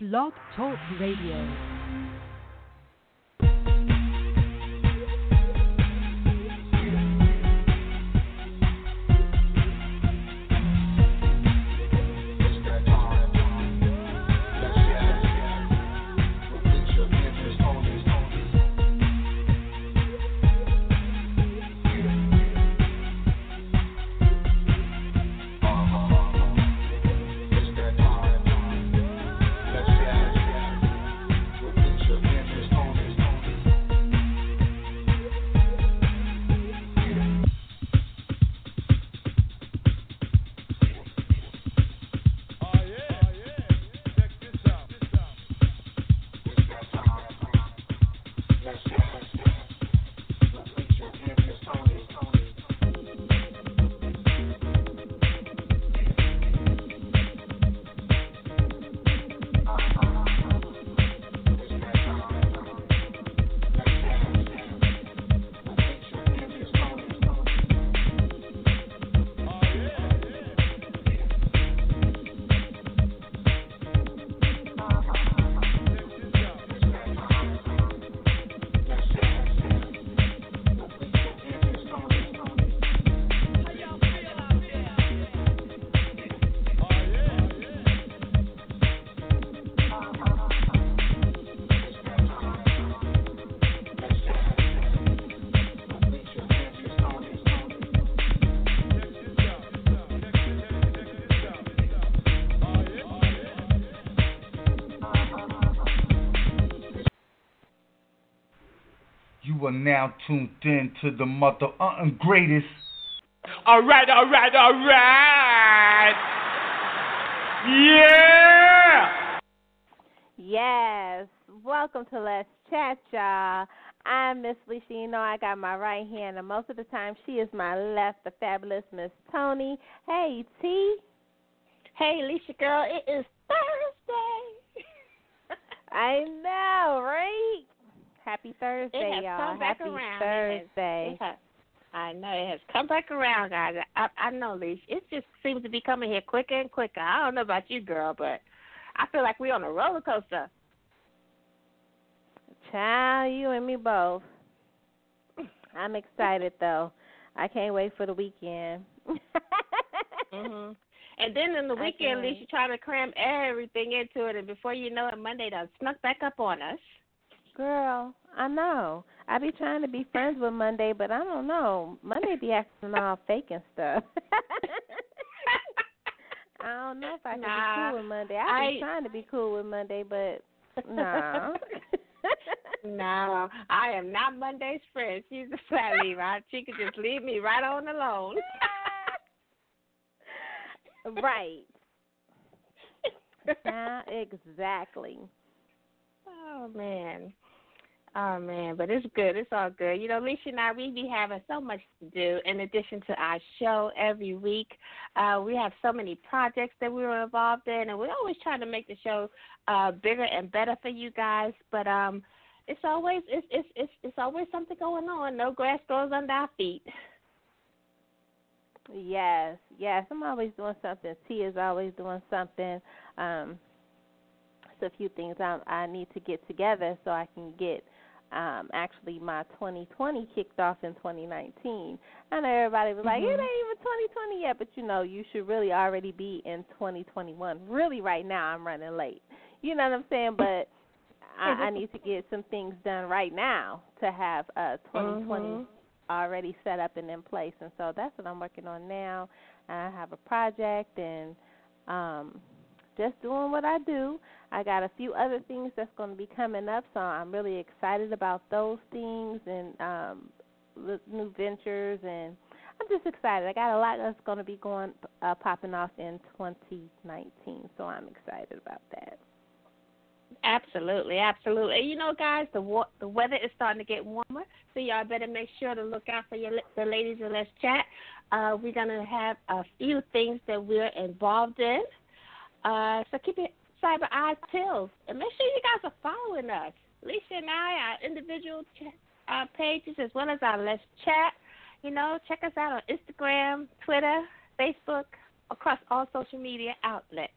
Blog Talk Radio. Now tuned in to the mother uh, greatest. All right, all right, all right. Yeah. Yes. Welcome to Let's Chat, y'all. I'm Miss Felicia. You know I got my right hand, and most of the time she is my left, the fabulous Miss Toni. Hey, T. Hey, Alicia girl, it is Thursday. I know, right? Happy Thursday, it has y'all. Come back Happy around. Thursday. It has, it has, I know it has come back around, guys. I, I know, Leash. It just seems to be coming here quicker and quicker. I don't know about you, girl, but I feel like we're on a roller coaster. Child, you and me both. I'm excited though. I can't wait for the weekend. mhm. And then in the weekend, at least you're trying to cram everything into it, and before you know it, Monday done snuck back up on us. Girl, I know. I be trying to be friends with Monday, but I don't know. Monday be acting all fake and stuff. I don't know if I can nah, be cool with Monday. I be I, trying to be cool with Monday, but no. no, I am not Monday's friend. She's a flat leaver. She could just leave me right on alone. right. yeah, exactly. Oh man. Oh man, but it's good. It's all good. You know, Alicia and I, we be having so much to do in addition to our show every week. Uh, we have so many projects that we were involved in, and we're always trying to make the show uh, bigger and better for you guys. But um, it's always it's it's it's it's always something going on. No grass grows under our feet. Yes, yes. I'm always doing something. T is always doing something. Um, a few things I, I need to get together so I can get um actually my 2020 kicked off in 2019. I know everybody was like, mm-hmm. "It ain't even 2020 yet," but you know, you should really already be in 2021. Really, right now, I'm running late. You know what I'm saying? But I, I need to get some things done right now to have uh 2020 mm-hmm. already set up and in place. And so that's what I'm working on now. I have a project and um just doing what I do. I got a few other things that's going to be coming up, so I'm really excited about those things and um new ventures and I'm just excited. I got a lot that's going to be going uh, popping off in 2019, so I'm excited about that. Absolutely, absolutely. You know, guys, the wa- the weather is starting to get warmer, so y'all better make sure to look out for your the ladies in Let's Chat. Uh, we're gonna have a few things that we're involved in, uh, so keep your cyber eyes peeled and make sure you guys are following us. Lisa and I, our individual ch- uh, pages as well as our Let's Chat. You know, check us out on Instagram, Twitter, Facebook, across all social media outlets.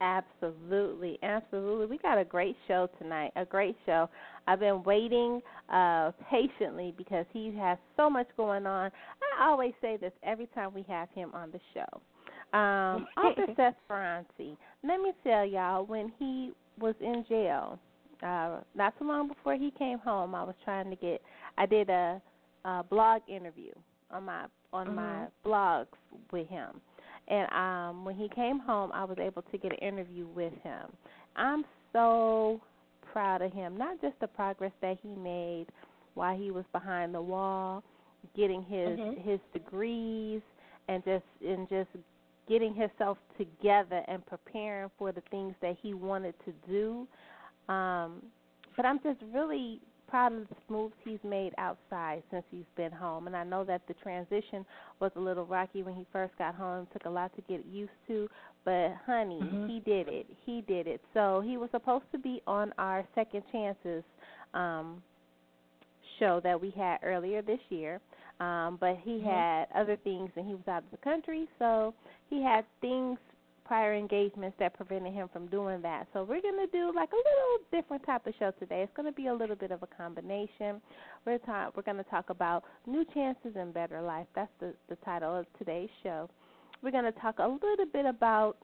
Absolutely, absolutely. We got a great show tonight. A great show. I've been waiting uh patiently because he has so much going on. I always say this every time we have him on the show. Um, Author Seth Ferranti. Let me tell y'all, when he was in jail, uh, not so long before he came home, I was trying to get. I did a, a blog interview on my on mm-hmm. my blog with him and um when he came home I was able to get an interview with him. I'm so proud of him, not just the progress that he made while he was behind the wall, getting his Mhm. his degrees and just and just getting himself together and preparing for the things that he wanted to do. Um but I'm just really proud of the moves he's made outside since he's been home. And I know that the transition was a little rocky when he first got home. It took a lot to get used to. But honey, Mhm. he did it. He did it. So he was supposed to be on our Second Chances um show that we had earlier this year. Um, but he Mhm. had other things and he was out of the country, so he had things prior engagements that prevented him from doing that. So we're going to do like a little different type of show today. It's going to be a little bit of a combination. We're ta- we're going to talk about new chances and better life. That's the the title of today's show. We're going to talk a little bit about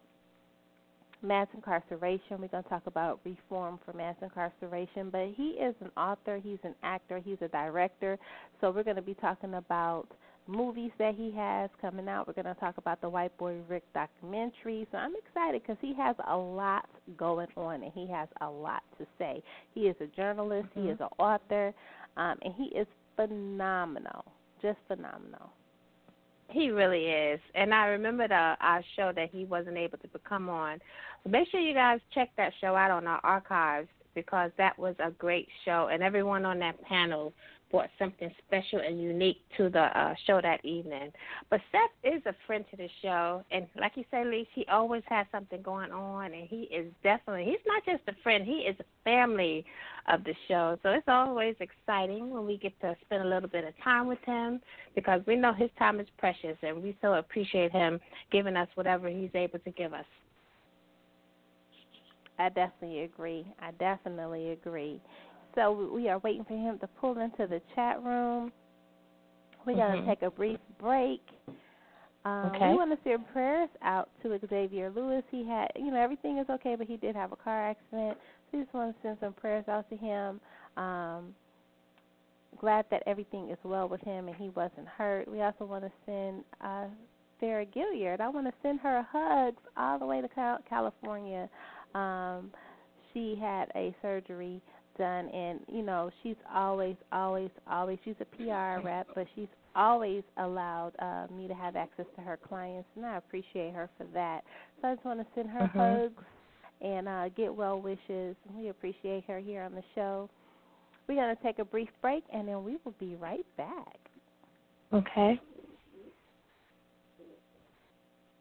mass incarceration. We're going to talk about reform for mass incarceration. But he is an author, he's an actor, he's a director. So we're going to be talking about movies that he has coming out. We're going to talk about the White Boy Rick documentary. So I'm excited because he has a lot going on and he has a lot to say. He is a journalist, he is an author, um, and he is phenomenal. Just phenomenal. He really is. And I remember the our show that he wasn't able to come on. So make sure you guys check that show out on our archives because that was a great show and everyone on that panel brought something special and unique to the uh, show that evening. But Seth is a friend to the show, and like you say, Lee, he always has something going on, and he is definitely, he's not just a friend, he is a family of the show. So it's always exciting when we get to spend a little bit of time with him because we know his time is precious, and we so appreciate him giving us whatever he's able to give us. I definitely agree. I definitely agree. So we are waiting for him to pull into the chat room. We're going Mhm. to take a brief break. Um, Okay. We want to send prayers out to Xavier Lewis. He had, you know, everything is okay, but he did have a car accident. So we just want to send some prayers out to him. Um, glad that everything is well with him and he wasn't hurt. We also want to send uh, Sarah Gilliard. I want to send her a hug all the way to Cal- California. Um, she had a surgery done and you know she's always always always she's a PR rep but she's always allowed uh me to have access to her clients and I appreciate her for that. So I just want to send her Mhm. hugs and uh get well wishes. We appreciate her here on the show. We're going to take a brief break and then we will be right back. Okay.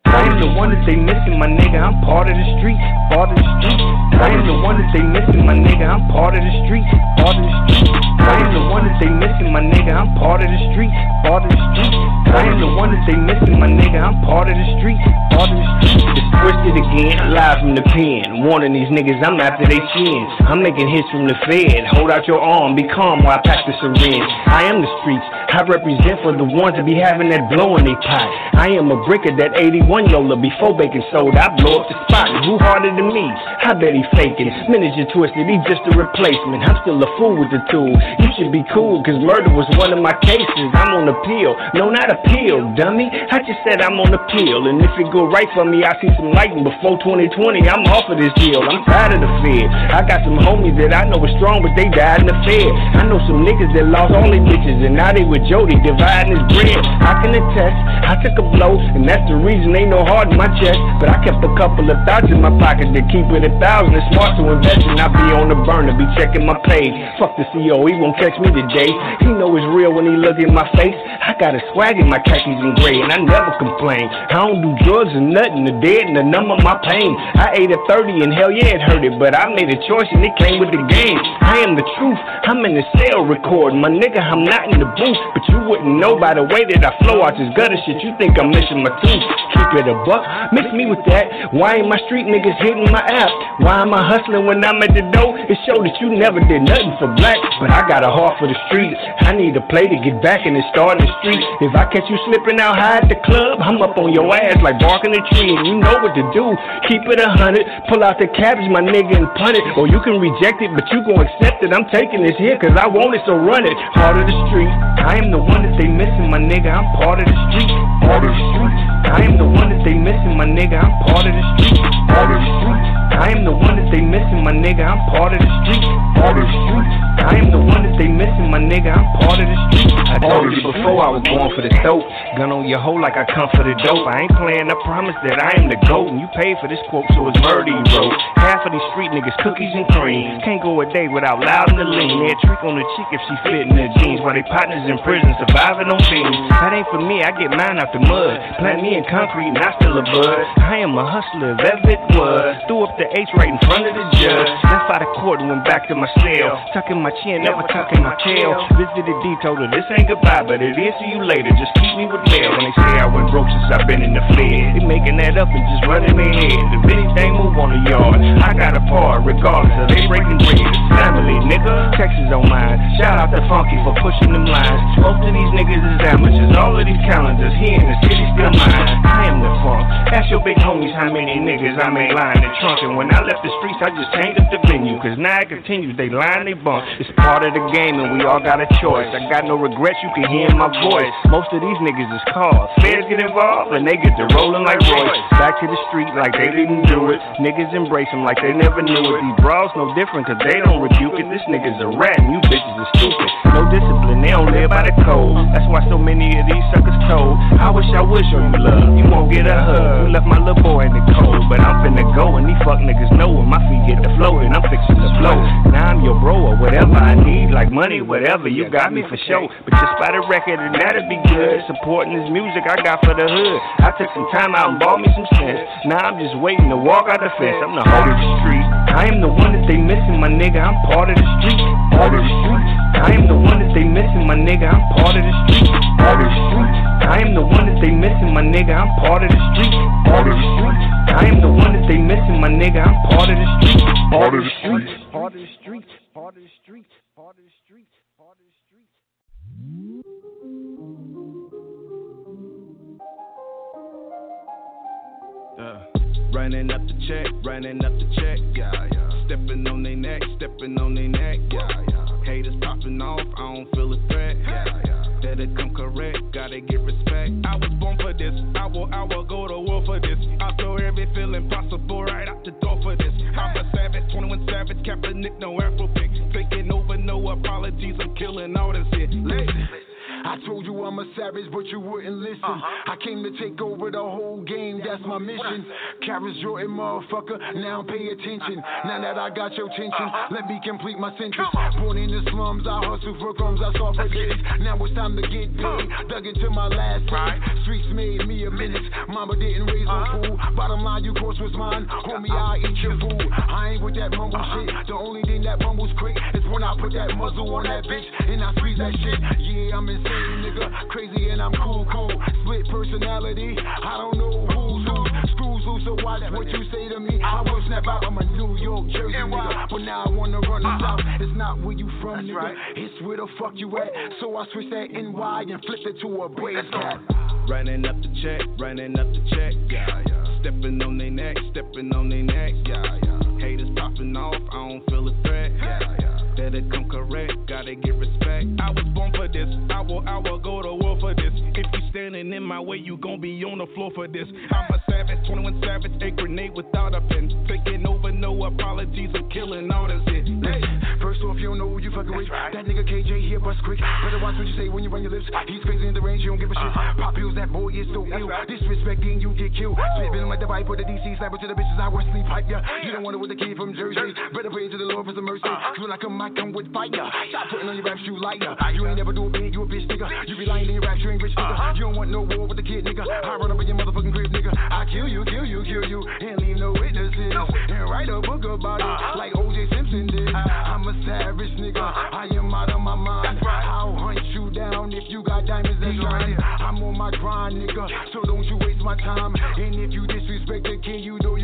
I am the one that they missing, my nigga. I'm part of the streets, part of the streets. I am the one that they missing, my nigga. I'm part of the streets, part of the streets. I am the one that they missing, my nigga. I'm part of the streets, part of the streets. I am the one that they missing, my nigga. I'm part of the streets, part of the streets. It's twisted again, live from the pen. Warning these niggas, I'm after they sins. I'm making hits from the Fed. Hold out your arm, be calm while I pack the syringe. I am the streets. I represent for the ones that be having that blow in they pot. I am a bricker that 81 Yola before bacon soda. I blow up the spot. Who harder than me? I bet he faking. Miniature twisted, he just a replacement. I'm still a fool with the tool. You should be cool, cause murder was one of my cases. I'm on appeal. No, not appeal, dummy. I just said I'm on appeal. And if it go right for me, I see some lighting before 2020. I'm off of this deal. I'm tired of the fed. I got some homies that I know are strong, but they died in the fed. I know some niggas that lost all their bitches, and now they with Jody dividing his bread. I can attest, I took a blow, and that's the reason ain't no heart in my chest. But I kept a couple of thoughts in my pocket to keep it a thousand. It's smart to invest, and I be on the burner, be checking my page. Fuck the CEO, he won't catch me today. He know it's real when he look in my face. I got a swag in my khakis and gray, and I never complain. I don't do drugs or nothing, the dead and the numb of my pain. I ate a 30 and hell yeah, it hurt it, but I made a choice and it came with the game. I am the truth, I'm in the cell recording. My nigga, I'm not in the booth, but you wouldn't know by the way that I flow out this gutter shit. You think I'm missing my tooth? Keep it a buck, mix me with that. Why ain't my street niggas hitting my app? Why am I hustling when I'm at the door? It show that you never did nothing for black, but I got a heart for the streets. I need a play to get back and then start in the street. If I catch you slipping out high at the club, I'm up on your ass like barking a tree, and you know what to do. Keep it a hundred, pull out the cabbage, my nigga, and punt it. Or you can reject it, but you gon' accept it. I'm taking this here cause I want it, so run it. Part of the street. I am the one that they missing, my nigga. I'm part of the street. Part of the street. I am the one that they missing, my nigga. I'm part of the street. Part of the street. I am the one that they missing, my nigga. I'm part of the street. Part of the street. I am the one that they missing, my nigga. I'm part of the street. I told you before I was born for the dope. Gun on your hoe like I come for the dope. I ain't playing, I promise that I am the goat. And you paid for this quote, so it's murder you wrote. Half of these street niggas cookies and cream. Can't go a day without loud in the lean. They trick on the chick if she fit in the jeans. While they partners in prison surviving on beans. That ain't for me, I get mine out the mud. Plant me in concrete and I still a bud. I am a hustler ever it was. Threw up the H right in front of the judge. Left out of court and went back to my cell. Tucking my chin, never tucking my tail. Visited D, told her this ain't goodbye, but it is see you later. Just keep me with mail. When they say I went broke since I've been in the fed. They making that up and just running their head. If anything move on the yard, I got a part regardless of they breaking bread. Family, nigga. Texas on mine. Shout out to Funky for pushing them lines. Most of these niggas is amateurs. All of these calendars here in the city still mine. I am the funk. Ask your big homies how many niggas I made lying in the trunk. And when I left the streets, I just changed up the venue. Cause now it continues. They line, they bunk. It's part of the game and we all got a choice. I got no regrets, you can hear my voice. Most of these niggas is cars. Feds get involved and they get to rolling like Royce. Back to the street like they didn't do it. Niggas embrace them like they never knew it. These bras no different cause they don't rebuke it. This nigga's a rat and you bitches are stupid. No discipline, they don't live by the code. That's why so many of these suckers told. I wish I wish on you love. You won't get a hug. You left my little boy in the cold. But I'm finna go and these fuck niggas know when my feet get to floating. I'm fixing to flow. Now I'm your bro or whatever I need, like money, whatever. You got me for sure. But just by the record and that'll be good. Supporting this music I got for the hood. I took some time out and bought me some sense. Now I'm just waiting to walk out the fence. I'm the heart of the street. I am the one that they missing, my nigga. I'm part of the street. Part of the street. I am the one that they missing, my nigga. I'm part of the street. Part of the street. I am the one that they missing, my nigga. I'm part of the street. Part of the street. I am the one that they missing, my nigga. I'm part of the street. Part of the street. Part of the street. Part of the street. Part of the street. Part of the street. Uh, running up the check, running up the check, yeah, yeah. Stepping on their neck, stepping on their neck, yeah, yeah. Haters popping off, I don't feel a threat, yeah, yeah. Better come correct, gotta get respect. I was born for this, I will, I will go to war for this. I throw every feeling possible right out the door for this. I'm a savage, 21 savage, Kaepernick, no Afro pick. Taking over, no apologies, I'm killing all this shit. Listen. I told you I'm a savage, but you wouldn't listen. I came to take over the whole game, that's my mission. Karis Jordan, motherfucker, now pay attention. Now that I got your attention, let me complete my sentence. Born in the slums, I hustle for crumbs, I saw for days. Now it's time to get paid. Dug into my last day. Streets made me a menace. Mama didn't raise no fool. Bottom line, you course was mine. Homie, I eat your food. I ain't with that mumble shit. The only thing that mumbles quick is when I put that muzzle on that bitch and I squeeze that shit. Yeah, I'm insane nigga. Crazy and I'm cool, cool. Split personality. I don't know who's who. Screws loose, so watch what you say to me. I will snap out. I'm a New York Jersey nigga. But now I wanna run the south. It's not where you from, nigga. It's where the fuck you at. So I switch that NY and flip it to a brace cap. Running up the check, running up the check, yeah, yeah. Stepping on their neck, stepping on their neck, yeah, yeah. Haters popping off, I don't feel a threat, yeah, yeah. Better come correct, gotta get respect. I was born for this, I will, I will go to war for this. If you standing in my way, you gon' be on the floor for this. I'm a savage, 21 savage, a grenade without a pin. Taking over, no apologies, I'm killing all this shit. Hey, first off, you don't know who you fucking with. That nigga KJ here bust quick. Better watch what you say when you run your lips. He's crazy in the range, you don't give a shit. Pop pills, that boy is so ill. Disrespecting, you get killed. Spitting like the vibe for the DC, it to the bitches, I was sleep hype, yeah. You don't want it with the kid from Jersey. Better pray to the Lord for some mercy. Cause when I come, I come with fire. Stop putting on your raps, you liar. You ain't never do a bit, you a bitch nigga. You be lying in your raps, you ain't rich nigga. You don't want no war with the kid nigga. I run up in your motherfucking crib nigga. I kill you, kill you, kill you, and leave no witnesses. And write a book about it like OJ Simpson did. I'm a savage nigga. I am out of my mind. I'll hunt you down if you got diamonds that shine. I'm on my grind, nigga. So don't you waste my time. And if you disrespect the king, you know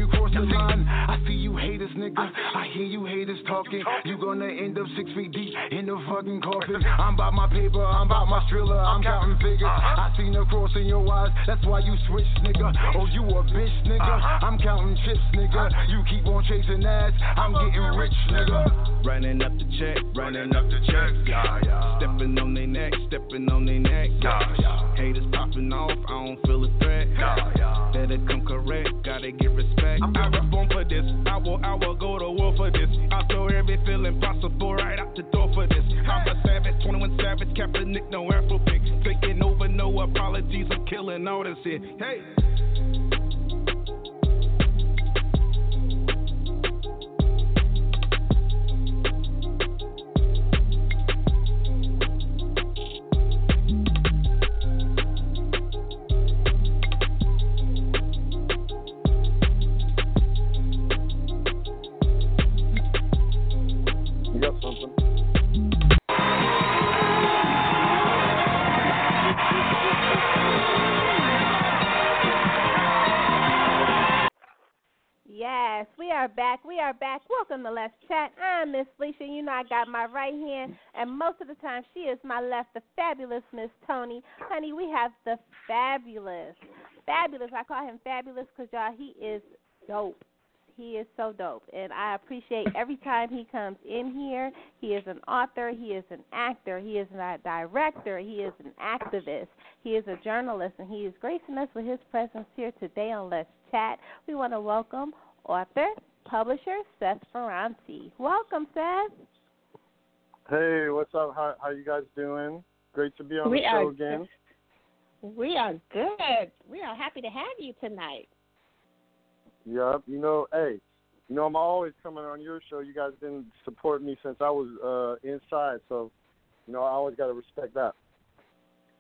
you cross. I see you haters, nigga. I hear you haters talking. You gonna end up six feet deep in the fucking coffin. I'm about my paper, I'm about my thriller, I'm counting figures. Uh-huh. I seen the cross in your eyes, that's why you switch, nigga. Uh-huh. Oh, you a bitch, nigga. Uh-huh. I'm counting chips, nigga. You keep on chasing ass, I'm getting rich, nigga. Running up the check, running up the check, yeah, yeah. Stepping on their neck, stepping on their neck, yeah, yeah. Haters popping off, I don't feel a threat, yeah, yeah. Better come correct, gotta get respect. I was born for this, I will, I will go to war for this. I throw every feeling possible right out the door for this. I'm a savage, 21 savage, Kaepernick, no Afro pick. Taking over, no apologies, I'm killing all this shit. Hey. Got something? Yes, we are back. We are back. Welcome to Let's Chat. I'm Miss Felicia. You know I got my right hand, and most of the time she is my left, the fabulous Miss Toni. Honey, we have the fabulous, fabulous. I call him fabulous because y'all, he is dope. He is so dope, and I appreciate every time he comes in here. He is an author, he is an actor, he is a director, he is an activist, he is a journalist, and he is gracing us with his presence here today on Let's Chat. We want to welcome author, publisher Seth Ferranti. Welcome, Seth. Hey, what's up? How how you guys doing? Great to be on We the show are again. We are good. We are happy to have you tonight. Yep. You know, hey, you know I'm always coming on your show. You guys been supporting me since I was uh inside, so you know I always got to respect that.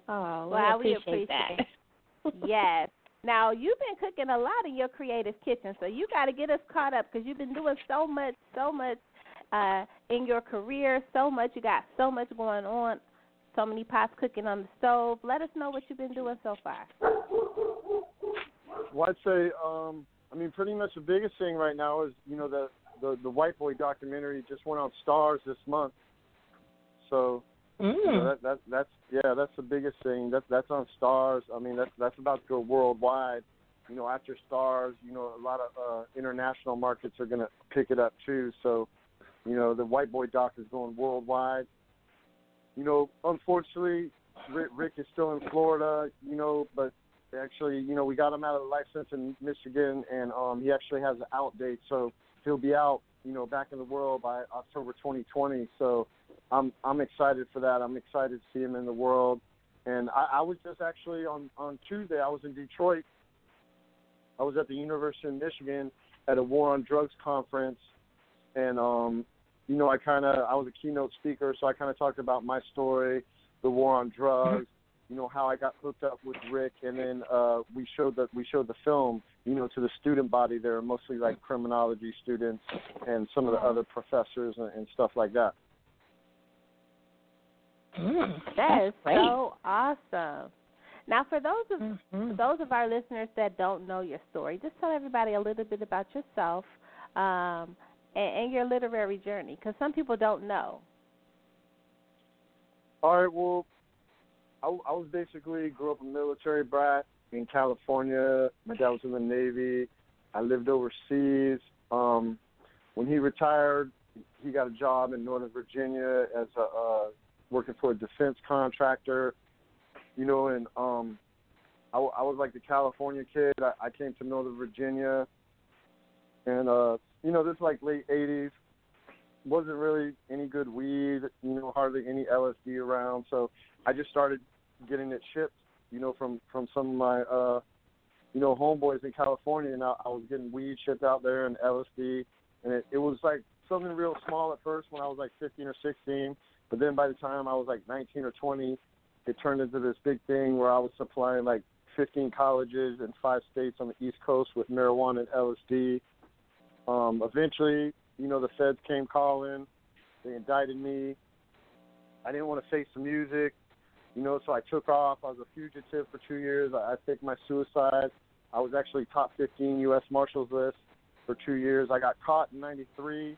Oh, Well, we we appreciate, appreciate that. yes. Now you've been cooking a lot in your creative kitchen, so you got to get us caught up because you've been doing so much, so much uh, in your career, so much. You got so much going on, so many pots cooking on the stove. Let us know what you've been doing so far. Well, I'd say, um, I mean, pretty much the biggest thing right now is you know the the the White Boy documentary just went on Starz this month, so you know, that that that's yeah that's the biggest thing. That that's on Starz. I mean that's that's about to go worldwide. You know, after Starz, you know, a lot of uh, international markets are going to pick it up too. So, you know, the White Boy doc is going worldwide. You know, unfortunately, Rick, Rick is still in Florida. You know, but actually, you know, we got him out of the sentence in Michigan, and um, he actually has an out date, so he'll be out, you know, back in the world by October 2020. So I'm I'm excited for that. I'm excited to see him in the world. And I, I was just actually on on Tuesday. I was in Detroit. I was at the University of Michigan at a War on Drugs conference, and um, you know, I kind of I was a keynote speaker, so I kind of talked about my story, the war on drugs, you know, how I got hooked up with Rick, and then uh, we showed the we showed the film, you know, to the student body there, mostly like criminology students and some of the other professors and, and stuff like that. That is great. so awesome. Now, for those of for those of our listeners that don't know your story, just tell everybody a little bit about yourself um, and, and your literary journey, because some people don't know. All right, well, I, I was basically grew up a military brat in California. My dad was in the Navy. I lived overseas. Um, when he retired, he got a job in Northern Virginia as a uh, working for a defense contractor. You know, and um, I, I was like the California kid. I, I came to Northern Virginia, and uh, you know, this is like late '80s. wasn't really any good weed, you know, hardly any LSD around. So I just started getting it shipped, you know, from from some of my uh you know, homeboys in California and I, I was getting weed shipped out there and LSD and it, it was like something real small at first when I was like fifteen or sixteen. But then by the time I was like nineteen or twenty, it turned into this big thing where I was supplying like 15 colleges in five states on the East Coast with marijuana and LSD. Um, eventually, you know, the feds came calling. They indicted me. I didn't want to face the music, you know, so I took off. I was a fugitive for two years. I, I faked my suicide. I was actually top 15 U.S. Marshals list for two years. I got caught in '93,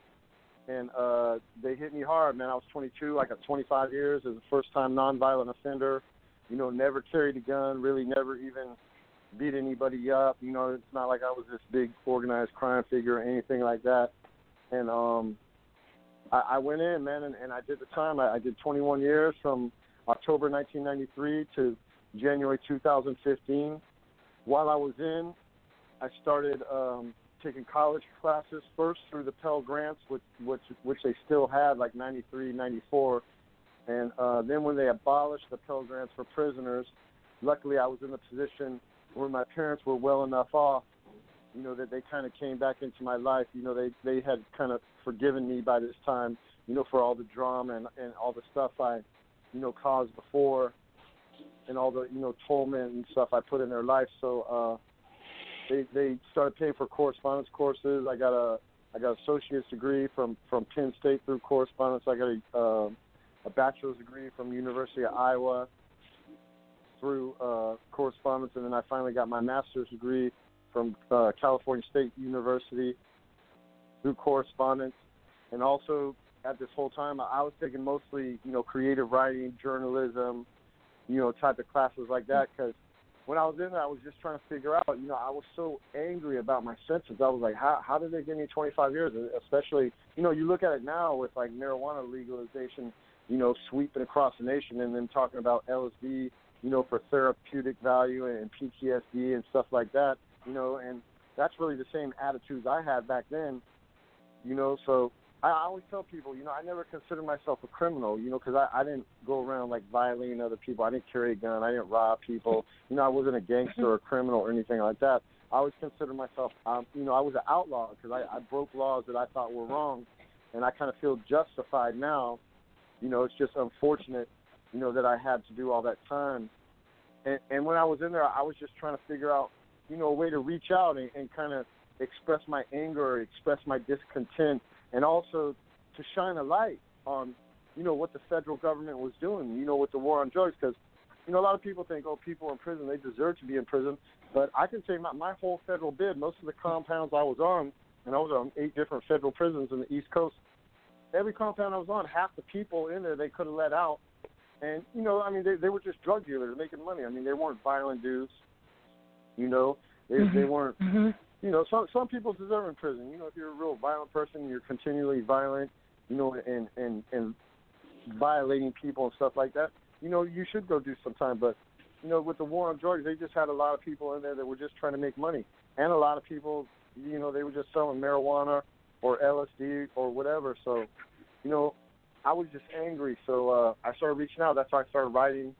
and uh, they hit me hard, man. I was 22. I got 25 years as a first-time nonviolent offender you know, never carried a gun, really never even beat anybody up. You know, it's not like I was this big organized crime figure or anything like that. And um I, I went in, man, and, and I did the time. I, I did 21 years from October 1993 to January 2015. While I was in, I started um, taking college classes first through the Pell Grants, which which which they still had, like 93, 94 and uh, then when they abolished the Pell Grants for prisoners, luckily I was in a position where my parents were well enough off, you know, that they kind of came back into my life. You know, they they had kind of forgiven me by this time, you know, for all the drama and and all the stuff I, you know, caused before, and all the you know torment and stuff I put in their life. So uh, they they started paying for correspondence courses. I got a I got an associate's degree from from Penn State through correspondence. I got a uh, a bachelor's degree from University of Iowa through uh, correspondence, and then I finally got my master's degree from uh, California State University through correspondence, and also at this whole time I was taking mostly you know creative writing, journalism, you know type of classes like that because when I was in there I was just trying to figure out you know I was so angry about my sentence I was like how how did they give me 25 years? Especially you know you look at it now with like marijuana legalization you know, sweeping across the nation and then talking about LSD, you know, for therapeutic value and PTSD and stuff like that, you know, and that's really the same attitudes I had back then, you know, so I always tell people, you know, I never considered myself a criminal, you know, because I, I didn't go around like violating other people. I didn't carry a gun. I didn't rob people. You know, I wasn't a gangster or a criminal or anything like that. I always considered myself, um, you know, I was an outlaw because I, I broke laws that I thought were wrong, and I kind of feel justified now you know, it's just unfortunate, you know, that I had to do all that time. And, and when I was in there, I was just trying to figure out, you know, a way to reach out and, and kind of express my anger, or express my discontent, and also to shine a light on, you know, what the federal government was doing, you know, with the war on drugs. Because, you know, a lot of people think, oh, people in prison, they deserve to be in prison. But I can say my, my whole federal bid, most of the compounds I was on, and I was on eight different federal prisons in the East Coast, every compound I was on, half the people in there they could have let out, and you know, I mean, they they were just drug dealers making money. I mean, they weren't violent dudes. You know, they mm-hmm. they weren't. Mm-hmm. You know, some some people deserve in prison. You know, if you're a real violent person, you're continually violent. You know, and and and violating people and stuff like that. You know, you should go do some time. But you know, with the war on drugs, they just had a lot of people in there that were just trying to make money, and a lot of people, you know, they were just selling marijuana or LSD or whatever. So, you know, I was just angry. So uh, I started reaching out. That's why I started writing.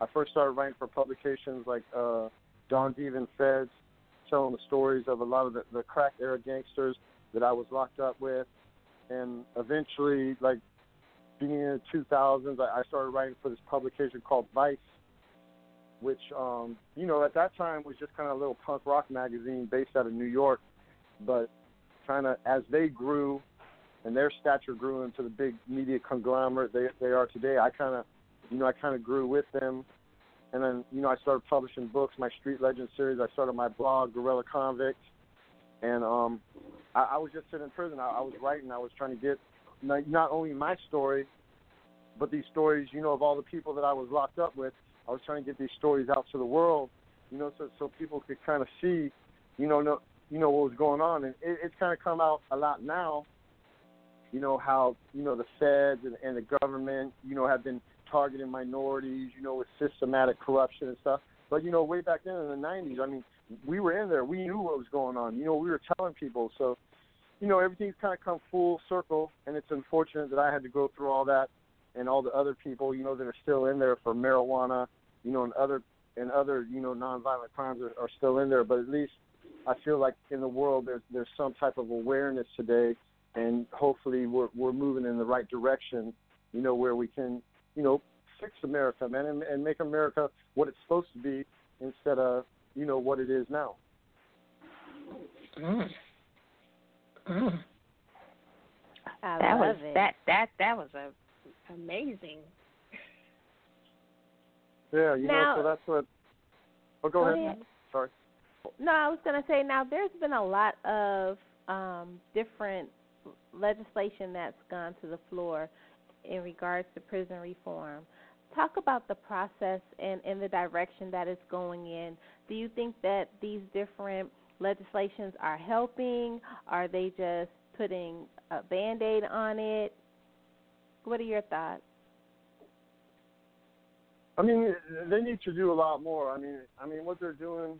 I first started writing for publications like uh, Don Diva Feds, telling the stories of a lot of the, the crack era gangsters that I was locked up with. And eventually, like beginning in the 2000s, I, I started writing for this publication called Vice, which, um, you know, at that time was just kind of a little punk rock magazine based out of New York. But kind of as they grew and their stature grew into the big media conglomerate they they are today. I kind of, you know, I kind of grew with them, and then you know I started publishing books, my Street Legend series. I started my blog, Gorilla Convict, and um, I, I was just sitting in prison. I, I was writing. I was trying to get not, not only my story, but these stories, you know, of all the people that I was locked up with. I was trying to get these stories out to the world, you know, so so people could kind of see, you know, no, you know what was going on, and it, it's kind of come out a lot now. You know how you know the feds and, and the government, you know, have been targeting minorities, you know, with systematic corruption and stuff. But you know, way back then in the '90s, I mean, we were in there. We knew what was going on. You know, we were telling people. So, you know, everything's kind of come full circle, and it's unfortunate that I had to go through all that, and all the other people, you know, that are still in there for marijuana, you know, and other and other, you know, nonviolent crimes are, are still in there. But at least I feel like in the world there's there's some type of awareness today, and hopefully we're we're moving in the right direction, you know, where we can, you know, fix America, man, and, and make America what it's supposed to be instead of you know what it is now. Mm. Mm. I that love was it. that that that was a amazing. Yeah, you Now- know, so that's what. Oh, go, Go ahead. ahead. Sorry. No, I was going to say now there's been a lot of um, different legislation that's gone to the floor in regards to prison reform. Talk about the process and, and the direction that it's going in. Do you think that these different legislations are helping? Are they just putting a band aid on it? What are your thoughts? I mean, they need to do a lot more. I mean, I mean, what they're doing.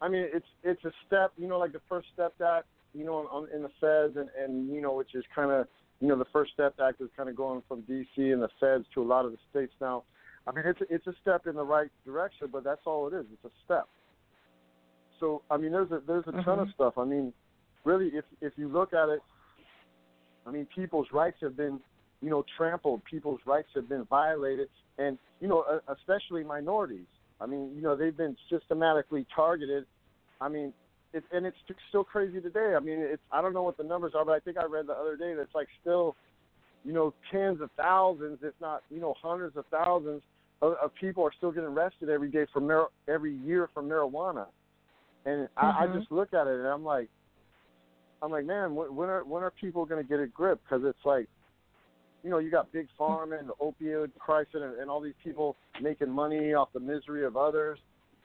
I mean, it's it's a step. You know, like the First Step that You know, on, in the feds, and and you know, which is kind of you know, the First Step Act is kind of going from D.C. and the feds to a lot of the states now. I mean, it's a, it's a step in the right direction, but that's all it is. It's a step. So I mean, there's a there's a ton of mm-hmm. stuff. I mean, really, if if you look at it, I mean, people's rights have been, you know, trampled. People's rights have been violated, and you know, especially minorities. I mean, you know, they've been systematically targeted. I mean, it, and it's still crazy today. I mean, it's I don't know what the numbers are, but I think I read the other day that it's like still, you know, tens of thousands, if not you know hundreds of thousands of, of people are still getting arrested every day for mar- every year for marijuana. And I, I Mhm. just look at it and I'm like, I'm like, man, when, when are when are people going to get a grip? Because it's like, you know, you got big pharma and the opioid crisis and, and all these people making money off the misery of others.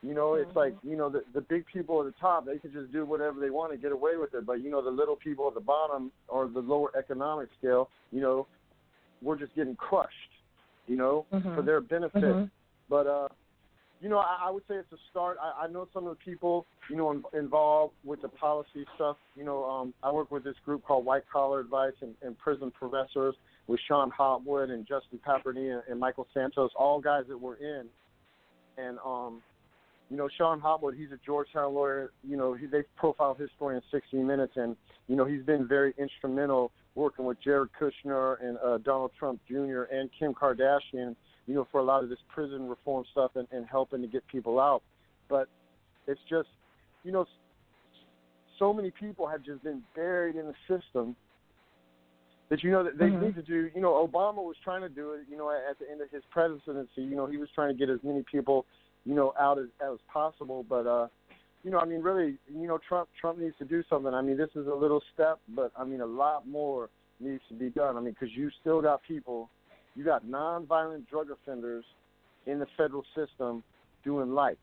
You know, it's like you know the the big people at the top they can just do whatever they want and get away with it, but you know the little people at the bottom or the lower economic scale, you know, we're just getting crushed. You know, Mhm. for their benefit. Mhm. But uh, you know, I, I would say it's a start. I, I know some of the people, you know, in, involved with the policy stuff. You know, um, I work with this group called White Collar Advice and, and Prison Professors with Sean Hopwood and Justin Paperny and, and Michael Santos, all guys that were in. And um, you know, Sean Hopwood, he's a Georgetown lawyer. You know, he, they profiled his story in 60 Minutes, and you know, he's been very instrumental working with Jared Kushner and uh, Donald Trump Jr. and Kim Kardashian. You know, for a lot of this prison reform stuff and, and helping to get people out. But it's just, you know, so many people have just been buried in the system that you know that they Mhm. need to do. You know, Obama was trying to do it. You know, at the end of his presidency, you know, he was trying to get as many people, you know, out as as possible. But uh, you know, I mean, really, you know, Trump Trump needs to do something. I mean, this is a little step, but I mean, a lot more needs to be done. I mean, because you still got people, you got nonviolent drug offenders in the federal system doing life.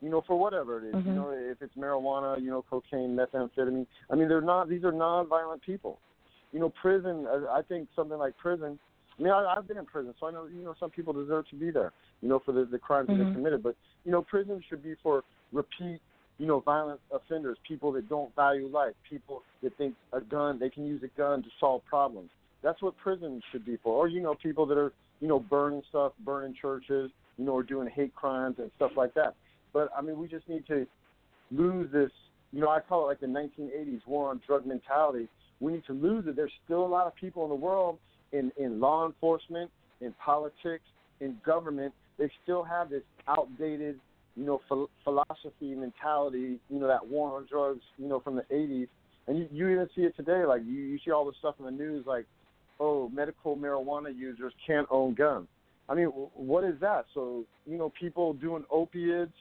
You know, for whatever it is. You Mhm. know, if it's marijuana, you know, cocaine, methamphetamine. I mean, they're not. These are nonviolent people you know, prison. uh, I think something like prison. I mean, I, I've been in prison, so I know you know some people deserve to be there. You know, for the the crimes that Mhm. they committed. But you know, prison should be for repeat, you know, violent offenders, people that don't value life, people that think a gun they can use a gun to solve problems. That's what prison should be for. Or you know, people that are you know burning stuff, burning churches, you know, or doing hate crimes and stuff like that. But I mean, we just need to lose this. You know, I call it like the 1980s war on drug mentality. We need to lose it. There's still a lot of people in the world in in law enforcement, in politics, in government. They still have this outdated, you know, ph- philosophy mentality. You know, that war on drugs. You know, from the 80s, and you, you even see it today. Like you, you see all this stuff in the news, like, oh, medical marijuana users can't own guns. I mean, wh- what is that? So you know, people doing opiates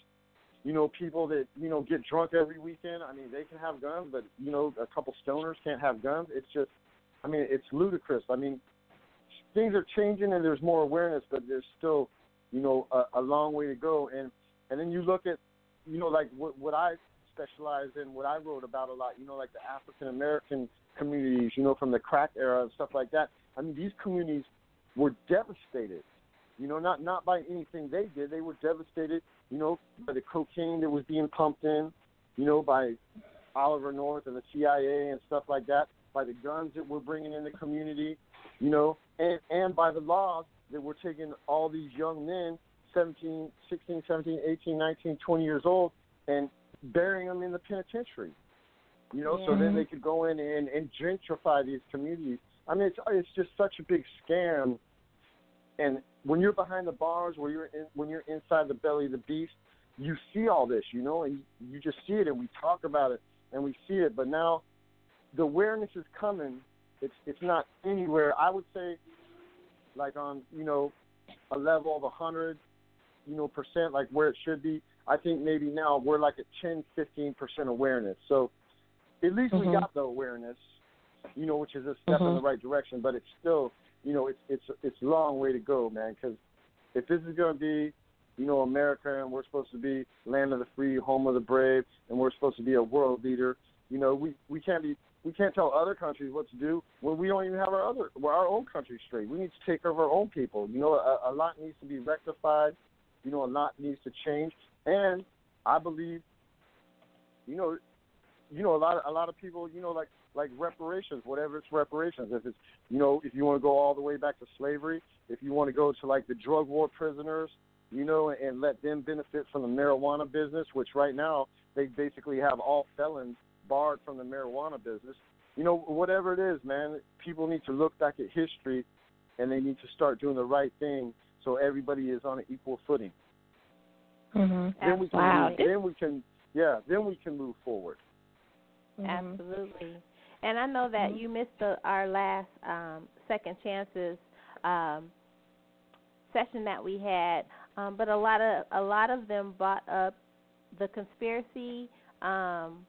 you know, people that, you know, get drunk every weekend. I mean, they can have guns, but, you know, a couple stoners can't have guns. It's just, I mean, it's ludicrous. I mean, things are changing and there's more awareness, but there's still, you know, a, a long way to go. And, and then you look at, you know, like what, what I specialize in, what I wrote about a lot, you know, like the African American communities, you know, from the crack era and stuff like that. I mean, these communities were devastated. You know, not not by anything they did. They were devastated. You know, by the cocaine that was being pumped in. You know, by Oliver North and the CIA and stuff like that, by the guns that we're bringing in the community, you know, and and by the laws that we're taking all these young men, 17, 16, 17, 18, 19, 20 years old, and burying them in the penitentiary. You know, so then they could go in and, and gentrify these communities. I mean, it's it's just such a big scam. And when you're behind the bars, where you're in, when you're inside the belly of the beast, you see all this, you know, and you just see it, and we talk about it, and we see it. But now, the awareness is coming. It's it's not anywhere. I would say, like on you know, a level of a hundred, you know, percent, like where it should be. I think maybe now we're like at 10, 15 percent awareness. So at least Mhm. we got the awareness, you know, which is a step in Mhm. the right direction. But it's still, you know, it's it's it's a long way to go, man. Because if this is going to be, you know, America, and we're supposed to be land of the free, home of the brave, and we're supposed to be a world leader, you know, we we can't be we can't tell other countries what to do when we don't even have our other our own country straight. We need to take care of our own people. You know, a, a lot needs to be rectified. You know, a lot needs to change, and I believe, you know, you know, a lot of a lot of people, you know, like like reparations, whatever it's reparations. If it's you know, if you want to go all the way back to slavery, if you want to go to like the drug war prisoners, you know, and let them benefit from the marijuana business, which right now they basically have all felons barred from the marijuana business. You know, whatever it is, man, people need to look back at history and they need to start doing the right thing so everybody is on an equal footing. Mhm. Then we can Wow. move, then we can yeah, then we can move forward. Absolutely. And I know that you missed the, our last um, second chances um, session that we had, um, but a lot of a lot of them brought up the conspiracy um,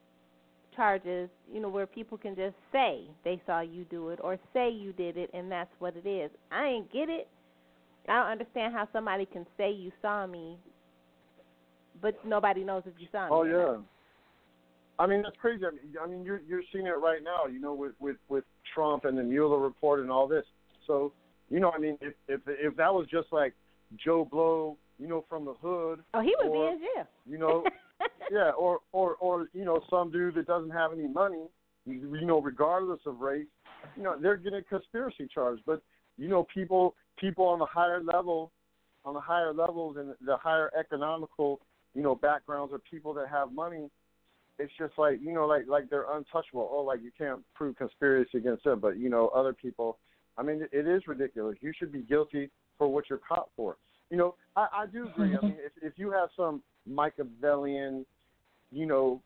charges. You know, where people can just say they saw you do it or say you did it, and that's what it is. I ain't get it. I don't understand how somebody can say you saw me, but nobody knows if you saw me. Oh yeah. I mean that's crazy. I mean, I mean you're you're seeing it right now. You know, with with with Trump and the Mueller report and all this. So you know, I mean, if if if that was just like Joe Blow, you know, from the hood. Oh, he would or, be in jail. You know, yeah, or or or you know, some dude that doesn't have any money. You know, regardless of race, you know, they're getting a conspiracy charge. But you know, people people on the higher level, on the higher levels and the higher economical, you know, backgrounds of people that have money it's just like you know like like they're untouchable oh like you can't prove conspiracy against them but you know other people i mean it is ridiculous you should be guilty for what you're caught for you know i i do agree i mean if if you have some machiavellian you know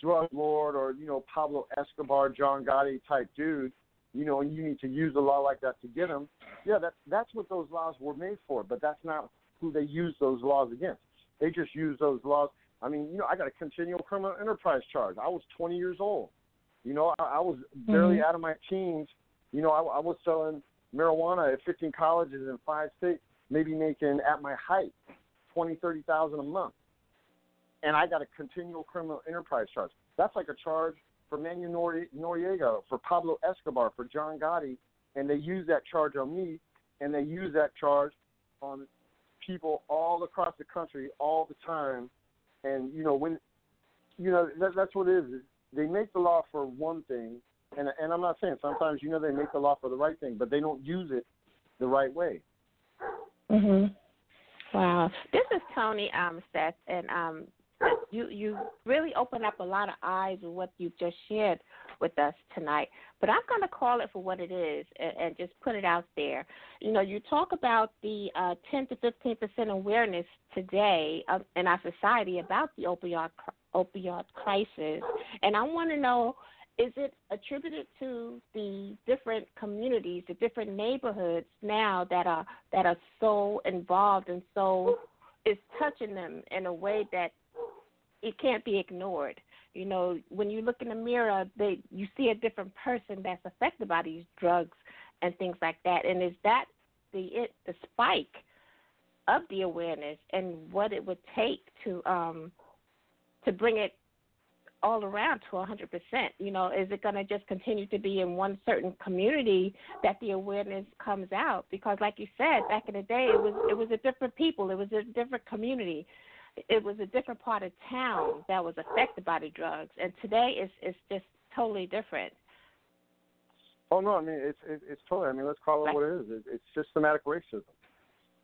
drug lord or you know pablo escobar john gotti type dude you know and you need to use a law like that to get them yeah that that's what those laws were made for but that's not who they use those laws against they just use those laws I mean, you know, I got a continual criminal enterprise charge. I was 20 years old. You know, I, I was barely Mhm. out of my teens. You know, I, I was selling marijuana at 15 colleges in five states, maybe making at my height 20, 30 thousand a month. And I got a continual criminal enterprise charge. That's like a charge for Manuel Nori- Noriega, for Pablo Escobar, for John Gotti, and they use that charge on me, and they use that charge on people all across the country all the time and you know when you know that, that's what it is They make the law for one thing, and and I'm not saying sometimes you know they make the law for the right thing, but they don't use it the right way. Mhm. Wow. This is Toni um Seth and um you you really opened up a lot of eyes with what you just shared with us tonight. But I'm going to call it for what it is and, and just put it out there. You know, you talk about the uh, 10 to 15 percent awareness today of, in our society about the opioid opioid crisis, and I want to know is it attributed to the different communities, the different neighborhoods now that are that are so involved and so is touching them in a way that it can't be ignored. You know, when you look in the mirror, they you see a different person that's affected by these drugs and things like that. And is that the it the spike of the awareness and what it would take to um to bring it all around to 100%. You know, is it going to just continue to be in one certain community that the awareness comes out? Because, like you said, back in the day, it was it was a different people, it was a different community. it was a different part of town that was affected by the drugs, and today it's it's just totally different. Oh no, I mean it's it, it's totally. I mean let's call it what it is. It, it's systematic racism.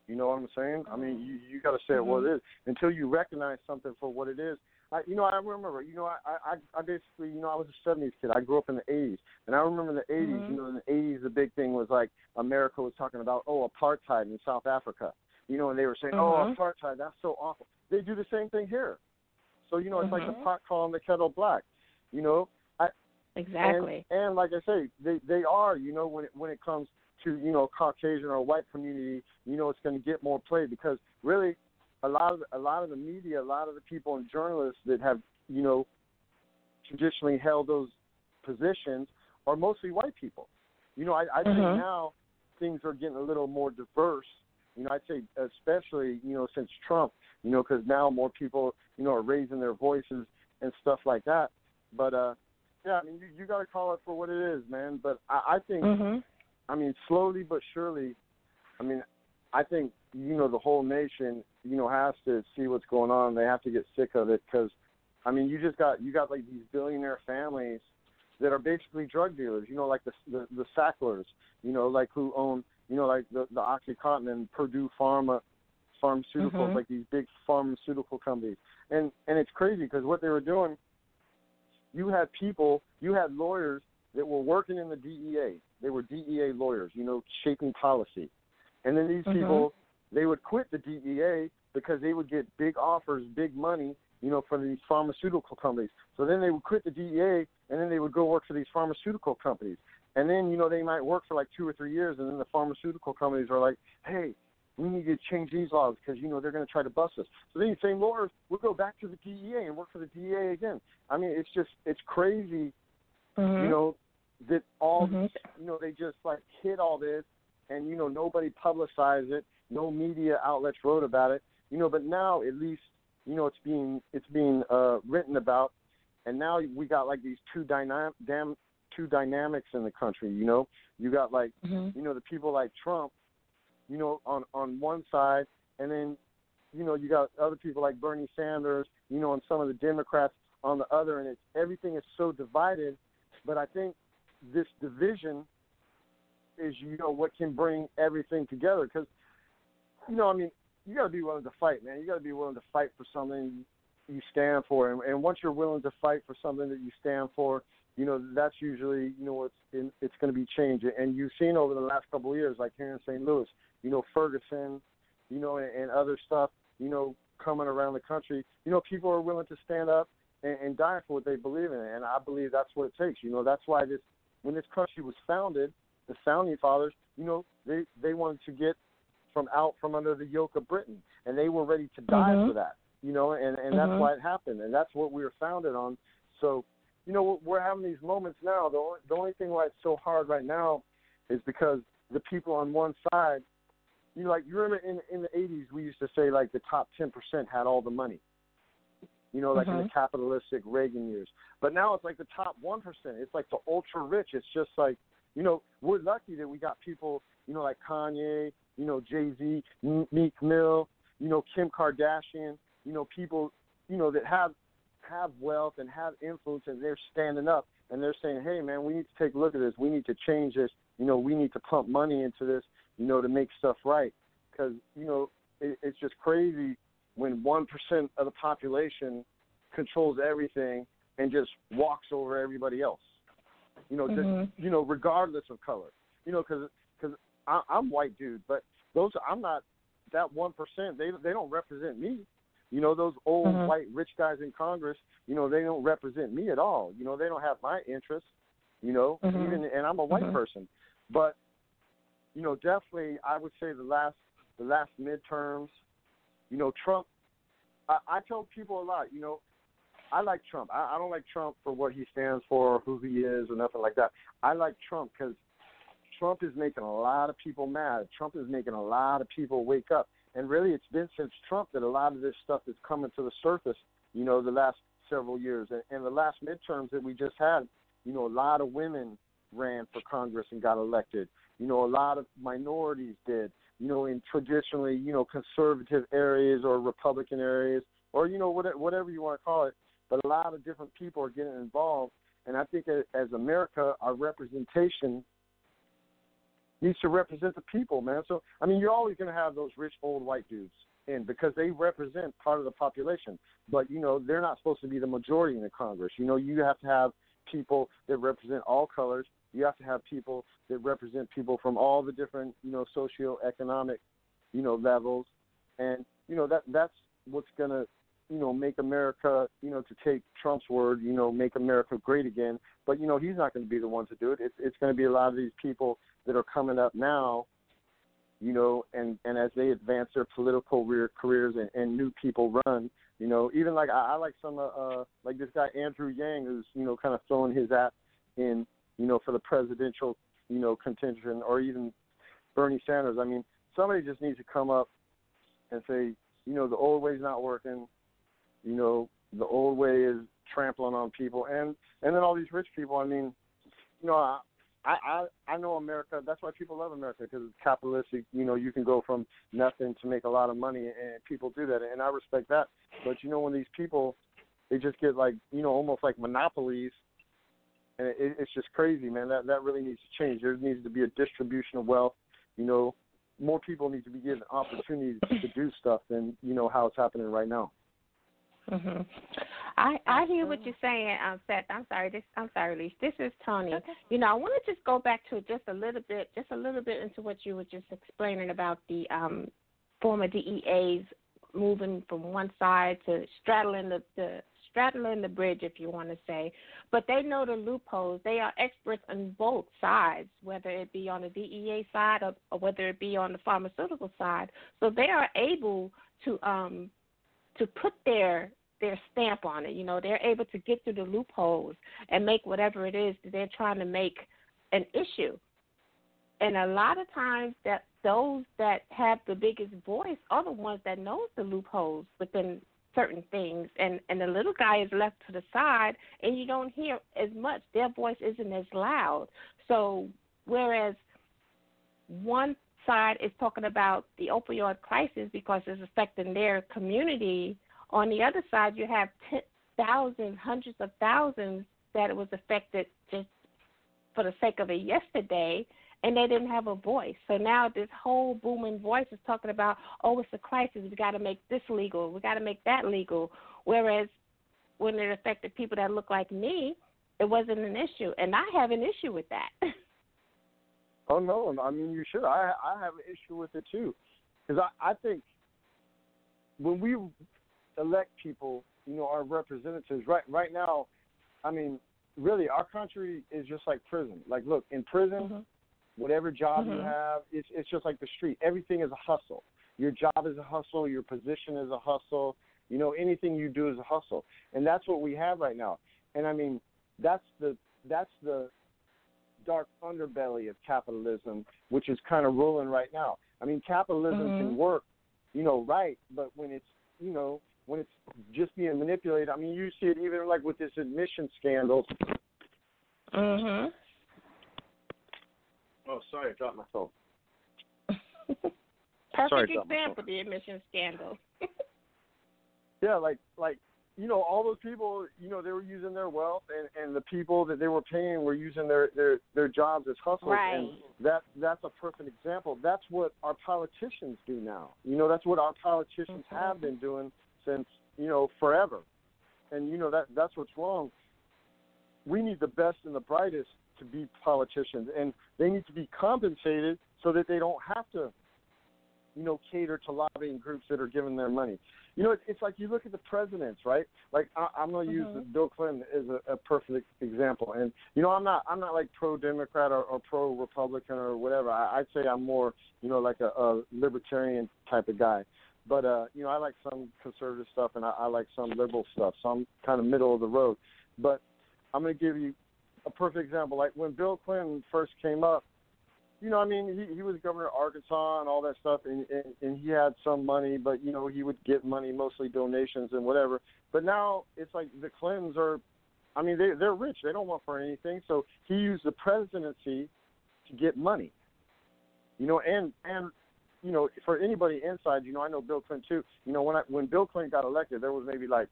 You know what I'm saying? I mean mm-hmm. you you got to say it what mm-hmm. it is until you recognize something for what it is. I, you know, I remember. You know, I, I, I basically, you know, I was a '70s kid. I grew up in the '80s, and I remember in the '80s. Mm-hmm. You know, in the '80s, the big thing was like America was talking about, oh, apartheid in South Africa. You know, and they were saying, Mhm. oh, apartheid, that's so awful. They do the same thing here. So you know, it's like the Mhm. pot calling the kettle black. You know, I, Exactly. and, and like I say, they they are. You know, when it when it comes to you know Caucasian or white community, you know, it's going to get more play because really, a lot of a lot of the media, a lot of the people and journalists that have you know traditionally held those positions are mostly white people. You know, I, I think Mhm. now things are getting a little more diverse. You know, I'd say especially you know since Trump. You know, because now more people you know are raising their voices and stuff like that. But uh, yeah, I mean, you, you got to call it for what it is, man. But I, I think, Mhm. I mean, slowly but surely, I mean, I think you know the whole nation, you know, has to see what's going on. They have to get sick of it because, I mean, you just got you got like these billionaire families that are basically drug dealers. You know, like the the, the Sacklers. You know, like who own, you know, like the the OxyContin and Purdue Pharma pharmaceuticals, Mhm. like these big pharmaceutical companies. And and it's crazy because what they were doing, you had people, you had lawyers that were working in the DEA. They were DEA lawyers, you know, shaping policy. And then these Mhm. people, they would quit the DEA because they would get big offers, big money, you know, from these pharmaceutical companies. So then they would quit the DEA and then they would go work for these pharmaceutical companies. And then, you know, they might work for like two or three years and then the pharmaceutical companies are like, hey, we need to change these laws because, you know, they're going to try to bust us. So then these same lawyers will go back to the DEA and work for the DEA again. I mean, it's just, it's crazy, Mhm. you know, that all Mhm. you know, they just like hid all this and, you know, nobody publicized it. No media outlets wrote about it, you know, but now at least, you know, it's being, it's being uh, written about. And now we got like these two dynam- damn two dynamics in the country, you know, you got like, Mhm. you know, the people like Trump, you know, on on one side, and then, you know, you got other people like Bernie Sanders, you know, and some of the Democrats on the other, and it's everything is so divided. But I think this division is, you know, what can bring everything together. Because, you know, I mean, you got to be willing to fight, man. You got to be willing to fight for something you stand for, and, and once you're willing to fight for something that you stand for, you know, that's usually, you know, what's in, it's going to be changed. And you've seen over the last couple of years, like here in St. Louis, you know, Ferguson, you know, and, and other stuff, you know, coming around the country, you know, people are willing to stand up and, and die for what they believe in, and I believe that's what it takes. You know, that's why this, when this country was founded, the founding fathers, you know, they they wanted to get from out from under the yoke of Britain, and they were ready to die Mhm. for that. You know, and and that's Mhm. why it happened, and that's what we were founded on. So, you know, we're- having these moments now. The only, the only thing why it's so hard right now is because the people on one side, you know, like you remember in in the '80s, we used to say like the top 10% had all the money. You know, like in the Mhm. capitalistic Reagan years. But now it's like the top 1%. It's like the ultra rich. It's just like, you know, we're lucky that we got people, you know, like Kanye, you know, Jay Z, Meek Mill, you know, Kim Kardashian, you know, people, you know, that have have wealth and have influence, and they're standing up and they're saying, "Hey, man, we need to take a look at this. We need to change this. You know, we need to pump money into this. You know, to make stuff right." Because you know, it, it's just crazy when one percent of the population controls everything and just walks over everybody else. You know, Mhm. just, you know, regardless of color. You know, because because I'm white dude, but those I'm not that one percent. They they don't represent me. You know, those old Mhm. white rich guys in Congress. You know, they don't represent me at all. You know, they don't have my interests. You know, Mhm. even and I'm a white Mhm. person, but you know, definitely I would say the last the last midterms. You know, Trump. I, I tell people a lot. You know, I like Trump. I, I don't like Trump for what he stands for, or who he is, or nothing like that. I like Trump because Trump is making a lot of people mad. Trump is making a lot of people wake up. And really, it's been since Trump that a lot of this stuff is coming to the surface. You know, the last several years, and, and the last midterms that we just had. You know, a lot of women ran for Congress and got elected. You know, a lot of minorities did. You know, in traditionally, you know, conservative areas or Republican areas, or you know whatever, whatever you want to call it. But a lot of different people are getting involved, and I think as America, our representation needs to represent the people, man. So I mean, you're always going to have those rich old white dudes in because they represent part of the population. But you know, they're not supposed to be the majority in the Congress. You know, you have to have people that represent all colors. You have to have people that represent people from all the different, you know, socioeconomic, you know, levels. And, you know, that that's what's gonna, you know, make America, you know, to take Trump's word, you know, make America great again. But, you know, he's not gonna be the one to do it. It's it's gonna be a lot of these people that are coming up now you know, and and as they advance their political career, careers and, and new people run, you know, even like I, I like some uh, uh like this guy Andrew Yang who's you know kind of throwing his hat in you know for the presidential you know contention or even Bernie Sanders. I mean, somebody just needs to come up and say, you know, the old way's not working. You know, the old way is trampling on people, and and then all these rich people. I mean, you know, I, I, I I know America. That's why people love America because it's capitalistic. You know, you can go from nothing to make a lot of money, and people do that, and I respect that. But you know, when these people, they just get like you know almost like monopolies, and it, it's just crazy, man. That that really needs to change. There needs to be a distribution of wealth. You know, more people need to be given opportunities to do stuff than you know how it's happening right now. Mhm. I I hear what you're saying, um, Seth. I'm sorry. This I'm sorry, Lissha. This is Toni. Okay. You know, I want to just go back to just a little bit, just a little bit into what you were just explaining about the um, former DEAs moving from one side to straddling the, the straddling the bridge, if you want to say. But they know the loopholes. They are experts on both sides, whether it be on the DEA side or, or whether it be on the pharmaceutical side. So they are able to um, to put their their stamp on it. You know, they're able to get through the loopholes and make whatever it is that they're trying to make an issue. And a lot of times that those that have the biggest voice are the ones that knows the loopholes within certain things and and the little guy is left to the side and you don't hear as much their voice isn't as loud so whereas one side is talking about the opioid crisis because it's affecting their community. On the other side, you have thousands, hundreds of thousands that it was affected just for the sake of it yesterday, and they didn't have a voice. So now this whole booming voice is talking about, oh, it's a crisis. We got to make this legal. We got to make that legal. Whereas when it affected people that look like me, it wasn't an issue, and I have an issue with that. Oh no, I mean you should. I I have an issue with it too, because I I think when we elect people, you know, our representatives. Right right now, I mean, really, our country is just like prison. Like, look, in prison, mm-hmm. whatever job Mhm. you have, it's it's just like the street. Everything is a hustle. Your job is a hustle. Your position is a hustle. You know, anything you do is a hustle, and that's what we have right now. And I mean, that's the that's the dark underbelly of capitalism, which is kind of ruling right now. I mean, capitalism Mhm. can work, you know, right, but when it's, you know, when it's just being manipulated, I mean, you see it even like with this admission scandal. Mhm. Oh, sorry, I dropped my phone. Perfect Sorry, drop example, the admission scandal. Yeah, like like you know, all those people, you know, they were using their wealth, and and the people that they were paying were using their their their jobs as hustlers. Right. And that that's a perfect example. That's what our politicians do now. You know, that's what our politicians mm-hmm. have been doing since you know forever. And you know that that's what's wrong. We need the best and the brightest to be politicians, and they need to be compensated so that they don't have to, you know, cater to lobbying groups that are giving them money. You know, it's, it's like you look at the presidents, right? Like I, I'm going to use Mhm. Bill Clinton as a, a perfect example. And you know, I'm not I'm not like pro Democrat or, or pro Republican or whatever. I, I'd say I'm more you know like a, a libertarian type of guy. But uh, you know, I like some conservative stuff and I, I like some liberal stuff. So I'm kind of middle of the road. But I'm going to give you a perfect example. Like when Bill Clinton first came up, you know, I mean, he he was governor of Arkansas and all that stuff, and, and and he had some money, but you know, he would get money mostly donations and whatever. But now it's like the Clintons are, I mean, they they're rich. They don't want for anything, so he used the presidency to get money. You know, and and you know, for anybody inside, you know, I know Bill Clinton too. You know, when I when Bill Clinton got elected, there was maybe like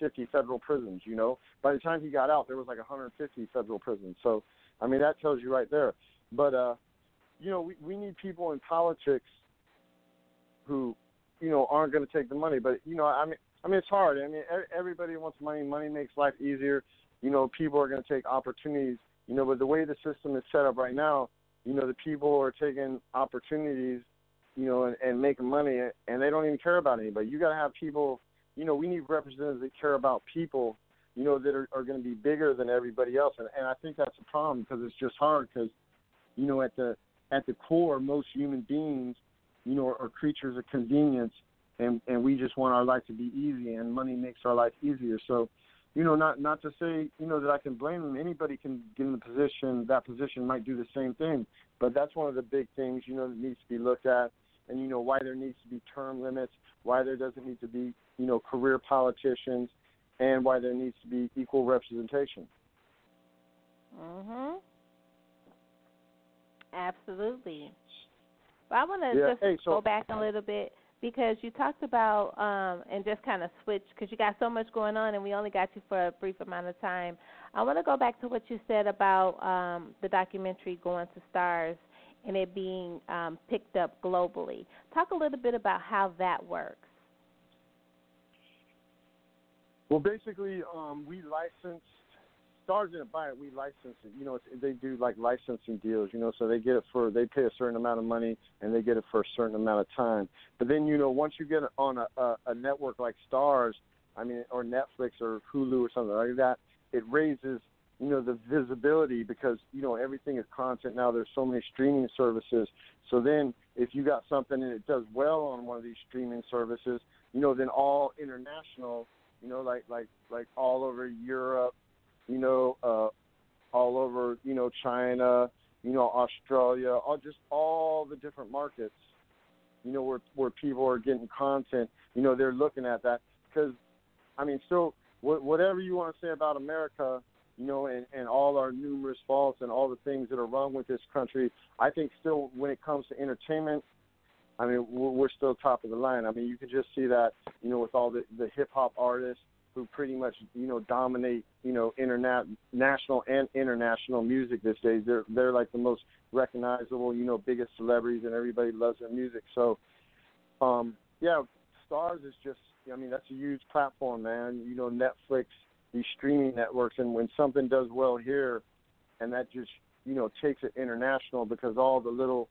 50 federal prisons. You know, by the time he got out, there was like 150 federal prisons. So, I mean, that tells you right there. But uh, you know, we we need people in politics who, you know, aren't going to take the money. But you know, I mean, I mean, it's hard. I mean, everybody wants money. Money makes life easier. You know, people are going to take opportunities. You know, but the way the system is set up right now, you know, the people are taking opportunities, you know, and, and making money, and they don't even care about anybody. You got to have people. You know, we need representatives that care about people. You know, that are, are going to be bigger than everybody else, and, and I think that's a problem because it's just hard because, you know, at the at the core, most human beings, you know, are, creatures of convenience, and and we just want our life to be easy, and money makes our life easier. So, you know, not not to say you know that I can blame them. Anybody can get in the position. That position might do the same thing, but that's one of the big things you know that needs to be looked at, and you know why there needs to be term limits, why there doesn't need to be you know career politicians, and why there needs to be equal representation. Mhm. Absolutely. But I want to Yeah, just hey, so- go back a little bit because you talked about um and just kind of switch because you got so much going on and we only got you for a brief amount of time. I want to go back to what you said about um the documentary going to Starz and it being um picked up globally. Talk a little bit about how that works. Well, basically, um, we license. Starz didn't buy it. We license it. You know, they do like licensing deals. You know, so they get it for they pay a certain amount of money and they get it for a certain amount of time. But then you know, once you get on a, a, a network like Starz, I mean, or Netflix or Hulu or something like that, it raises you know the visibility because you know everything is content now. There's so many streaming services. So then, if you got something and it does well on one of these streaming services, you know, then all international you know, like like like all over Europe, you know, uh, all over you know China, you know Australia, all just all the different markets, you know, where where people are getting content, you know, they're looking at that because, I mean, still, wh- whatever you want to say about America, you know, and, and all our numerous faults and all the things that are wrong with this country, I think still when it comes to entertainment, I mean, we're, we're still top of the line. I mean, you can just see that, you know, with all the the hip hop artists who pretty much, you know, dominate, you know, internet, national and international music these days. They're they're like the most recognizable, you know, biggest celebrities, and everybody loves their music. So, um, yeah, Starz is just, I mean, that's a huge platform, man. You know, Netflix, these streaming networks, and when something does well here, and that just, you know, takes it international because all the little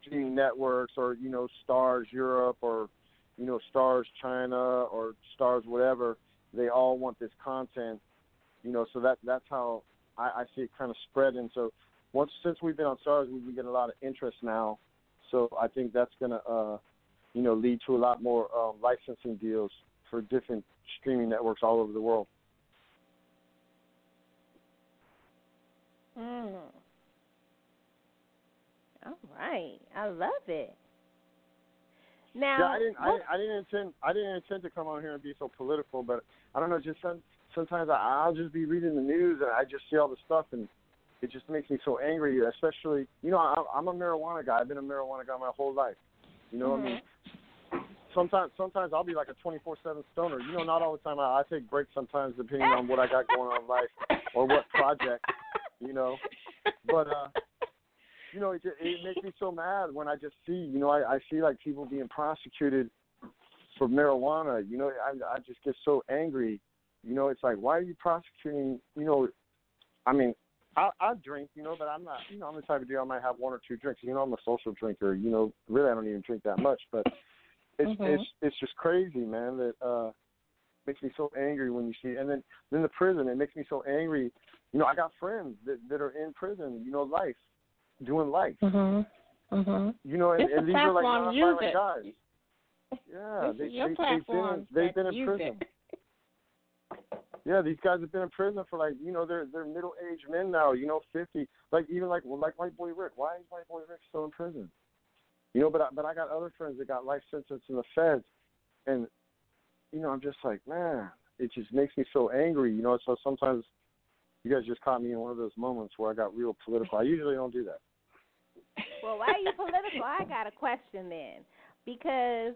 streaming networks or you know Starz europe or you know Starz china or Starz whatever they all want this content you know so that that's how i, I see it kind of spreading so once since we've been on Starz we've been getting a lot of interest now so i think that's going to uh you know lead to a lot more um, licensing deals for different streaming networks all over the world Mm. All right, I love it. Now, yeah, I didn't, I didn't, I didn't intend, I didn't intend to come on here and be so political, but I don't know. Just some, sometimes I, I'll just be reading the news and I just see all the stuff, and it just makes me so angry. Especially, you know, I, I'm a marijuana guy. I've been a marijuana guy my whole life. You know, what I mean, sometimes, sometimes I'll be like a 24/7 stoner. You know, not all the time. I, I take breaks sometimes depending on what I got going on in life or what project. You know, but uh you know, it, it makes me so mad when I just see, you know, I, I see like people being prosecuted for marijuana. You know, I, I just get so angry. You know, it's like, why are you prosecuting? You know, I mean, I, I drink, you know, but I'm not. You know, I'm the type of dude I might have one or two drinks. You know, I'm a social drinker. You know, really, I don't even drink that much, but it's Mhm. it's it's just crazy, man. That uh makes me so angry when you see. And then then the prison, it makes me so angry. You know, I got friends that that are in prison. You know, life doing life. Mhm. Mhm. You know, and, It's and these are like nonviolent guys. Yeah, they, your they, platform. They've been, they've been in prison. Yeah, these guys have been in prison for like you know they're they're middle aged men now. You know, fifty. Like even like well, like White Boy Rick. Why is White Boy Rick still in prison? You know, but I, but I got other friends that got life sentence in the feds, and you know I'm just like man, it just makes me so angry. You know, so sometimes you guys just caught me in one of those moments where I got real political. I usually don't do that. well, why are you political? I got a question then, because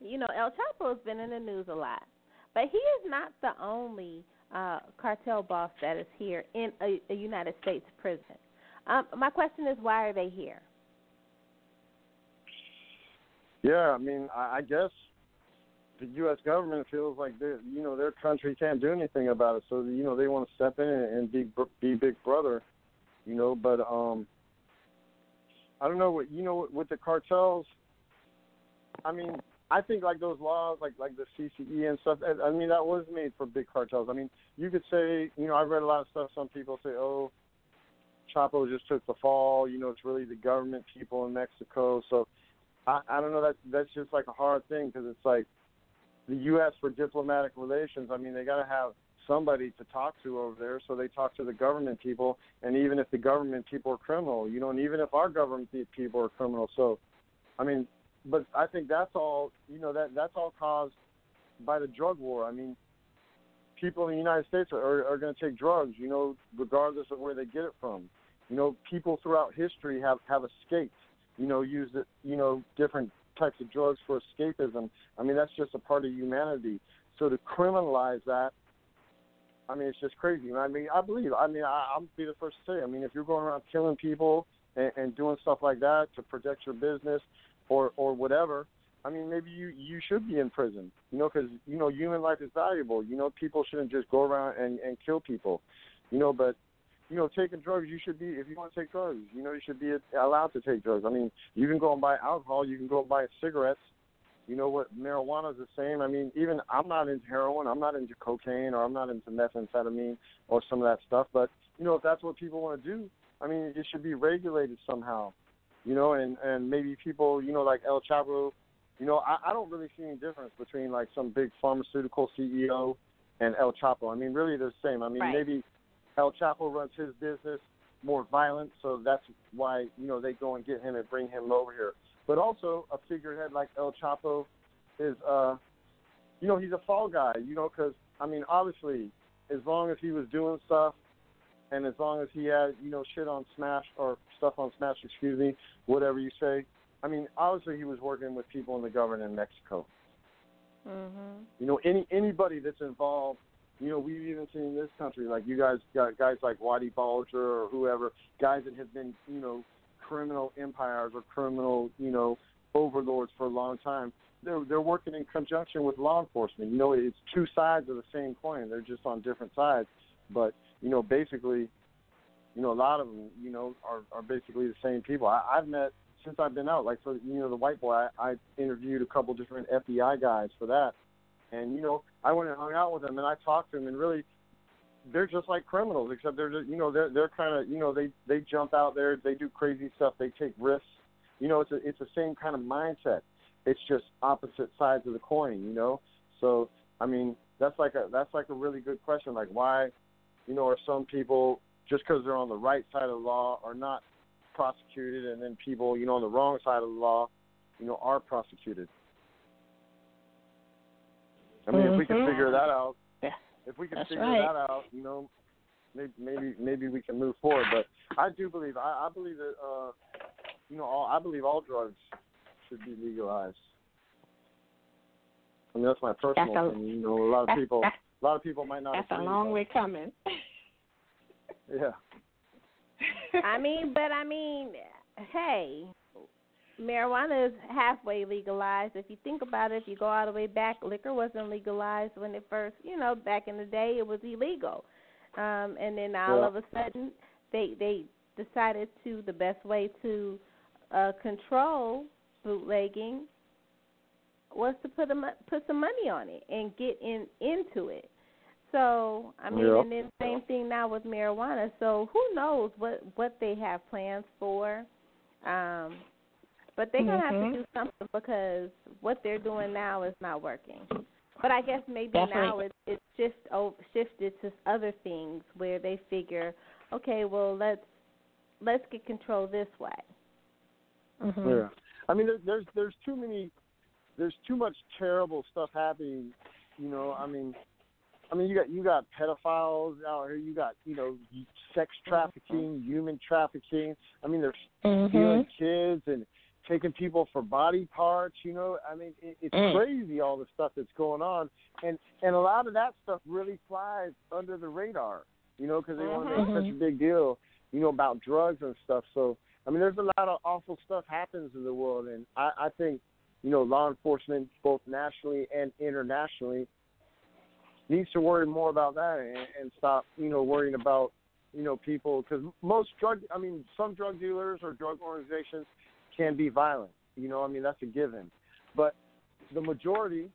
you know El Chapo's been in the news a lot, but he is not the only uh, cartel boss that is here in a, a United States prison. Um, my question is, why are they here? Yeah, I mean, I, I guess the U.S. government feels like they, you know, their country can't do anything about it, so you know they want to step in and be be big brother, you know. But um, I don't know what you know with the cartels. I mean, I think like those laws, like like the CCE and stuff. I mean, that was made for big cartels. I mean, you could say, you know, I've read a lot of stuff. Some people say, oh, Chapo just took the fall. You know, it's really the government people in Mexico. So I, I don't know. That that's just like a hard thing because it's like the U.S. for diplomatic relations. I mean, they got to have somebody to talk to over there, so they talk to the government people. And even if the government people are criminal, you know, and even if our government people are criminal, so I mean, but I think that's all. You know, that that's all caused by the drug war. I mean, people in the United States are, are going to take drugs, you know, regardless of where they get it from. You know, people throughout history have have escaped. You know, used you know different types of drugs for escapism. I mean, that's just a part of humanity. So to criminalize that, I mean, it's just crazy. I mean, I believe. I mean, I, I'll be the first to say. I mean, if you're going around killing people and, and doing stuff like that to protect your business or or whatever, I mean, maybe you you should be in prison. You know, because you know human life is valuable. You know, people shouldn't just go around and and kill people. You know, but you know, taking drugs, you should be, if you want to take drugs, you know, you should be allowed to take drugs. I mean, you can go and buy alcohol, you can go and buy cigarettes. You know what? Marijuana is the same. I mean, even I'm not into heroin, I'm not into cocaine, or I'm not into methamphetamine or some of that stuff. But you know, if that's what people want to do, I mean, it should be regulated somehow. You know, and and maybe people, you know, like El Chapo. You know, I, I don't really see any difference between like some big pharmaceutical CEO and El Chapo. I mean, really they're the same. I mean, right. maybe El Chapo runs his business more violent, so that's why you know they go and get him and bring him over here. But also a figurehead like El Chapo is, uh, you know, he's a fall guy. You know, because I mean, obviously, as long as he was doing stuff, and as long as he had you know shit on Smash or stuff on Smash, excuse me, whatever you say. I mean, obviously he was working with people in the government in Mexico. Mhm. You know, any anybody that's involved you know, we've even seen in this country, like you guys got guys like Whitey Bulger or whoever, guys that have been, you know, criminal empires or criminal, you know, overlords for a long time. They're they're working in conjunction with law enforcement. You know, it's two sides of the same coin. They're just on different sides, but you know, basically, you know, a lot of them, you know, are are basically the same people. I, I've met since I've been out. Like for you know, the white boy, I, I interviewed a couple different FBI guys for that and you know, I went and hung out with them, and I talked to them, and really, they're just like criminals, except they're just, you know they're they're kind of you know they they jump out there, they do crazy stuff, they take risks. You know, it's a, it's the same kind of mindset. It's just opposite sides of the coin. You know, so I mean that's like a that's like a really good question. Like why, you know, are some people just because they're on the right side of the law are not prosecuted, and then people you know on the wrong side of the law, you know, are prosecuted. I mean, mm-hmm. if we can Mm-hmm. figure that out, yeah. if we can That's figure right. that out, you know, maybe maybe maybe we can move forward. But I do believe I, I believe that uh, you know all I believe all drugs should be legalized. I mean that's my personal That's a- opinion. You know, a lot of that's- people that's- a lot of people might not. That's a long but- way coming. Yeah. I mean, but I mean, hey, marijuana is halfway legalized. If you think about it, if you go all the way back, liquor wasn't legalized when it first, you know, back in the day, it was illegal. Um, and then all Yeah. of a sudden, they they decided to the best way to uh, control bootlegging was to put a, put some money on it and get in into it. So I mean, Yeah. and then same thing now with marijuana. So who knows what what they have plans for? Um, but they're gonna have Mhm. to do something because what they're doing now is not working. But I guess maybe Definitely. now it it's shift oh, shifted to other things where they figure, okay, well let's let's get control this way. Mm-hmm. Yeah. I mean, there, there's there's too many, there's too much terrible stuff happening. You know, I mean, I mean, you got you got pedophiles out here. You got you know sex trafficking, human trafficking. I mean, they're Mhm. stealing kids and taking people for body parts. You know, I mean, it, it's Mm. crazy all the stuff that's going on, and and a lot of that stuff really flies under the radar. You know, because they want to make such a big deal. You know about drugs and stuff. So I mean, there's a lot of awful stuff happens in the world, and I, I think you know law enforcement, both nationally and internationally, needs to worry more about that and, and stop, you know, worrying about, you know, people because most drug, I mean, some drug dealers or drug organizations can be violent. You know, I mean, that's a given, but the majority,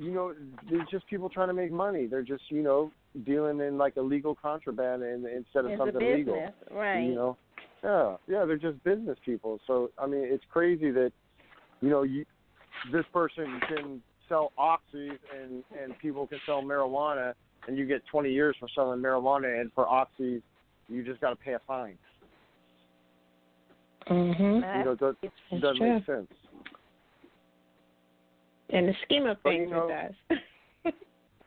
you know, they're just people trying to make money. They're just, you know, dealing in like illegal contraband and instead of It's a something business, legal. right? You know, yeah, yeah, they're just business people. So I mean, it's crazy that, you know, you this person can sell oxys and and people can sell marijuana and you get 20 years for selling marijuana and for oxys you just got to pay a fine. Mhm. You know, it doesn't true. make sense. In the scheme of But, you things, know- it does.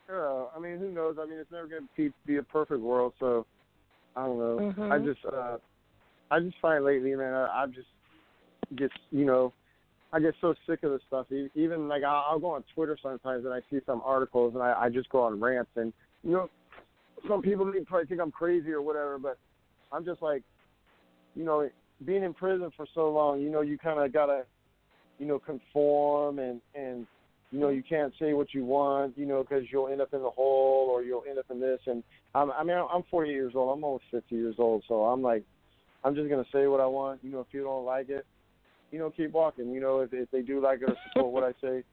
Yeah, I mean, who knows? I mean, it's never going to be, be a perfect world, so I don't know. Mhm. I just, uh, I just find lately, man, I, I just get, you know, I get so sick of this stuff. Even like I'll, I'll go on Twitter sometimes and I see some articles and I, I just go on rants and you know, some people may probably think I'm crazy or whatever, but I'm just like, you know, being in prison for so long, you know, you kind of gotta, you know, conform and and you know you can't say what you want, you know, because you'll end up in the hole or you'll end up in this. And I'm, I mean, I'm 48 years old. I'm almost 50 years old, so I'm like, I'm just gonna say what I want. You know, if you don't like it, you know, keep walking. You know, if if they do like it or support what I say,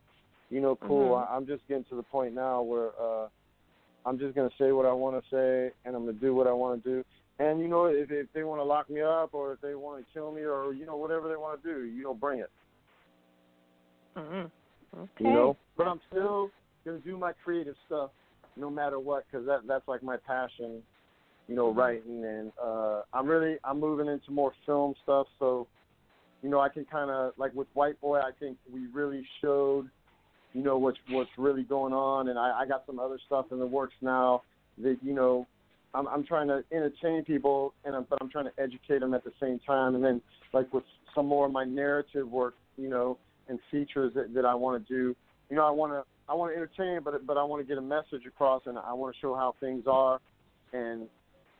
you know, cool. Mhm. I, I'm just getting to the point now where uh I'm just gonna say what I want to say, and I'm gonna do what I want to do. And you know, if if they want to lock me up or if they want to kill me or you know whatever they want to do, you know, bring it. Mhm. Okay. You know, but I'm still gonna do my creative stuff no matter what because that that's like my passion. You know, writing and uh I'm really I'm moving into more film stuff. So, you know, I can kind of like with White Boy, I think we really showed you know what's what's really going on, and I, I got some other stuff in the works now that you know I'm I'm trying to entertain people, and I'm, but I'm trying to educate them at the same time. And then like with some more of my narrative work, you know, and features that, that I want to do, you know, I want to I want to entertain, but but I want to get a message across, and I want to show how things are, and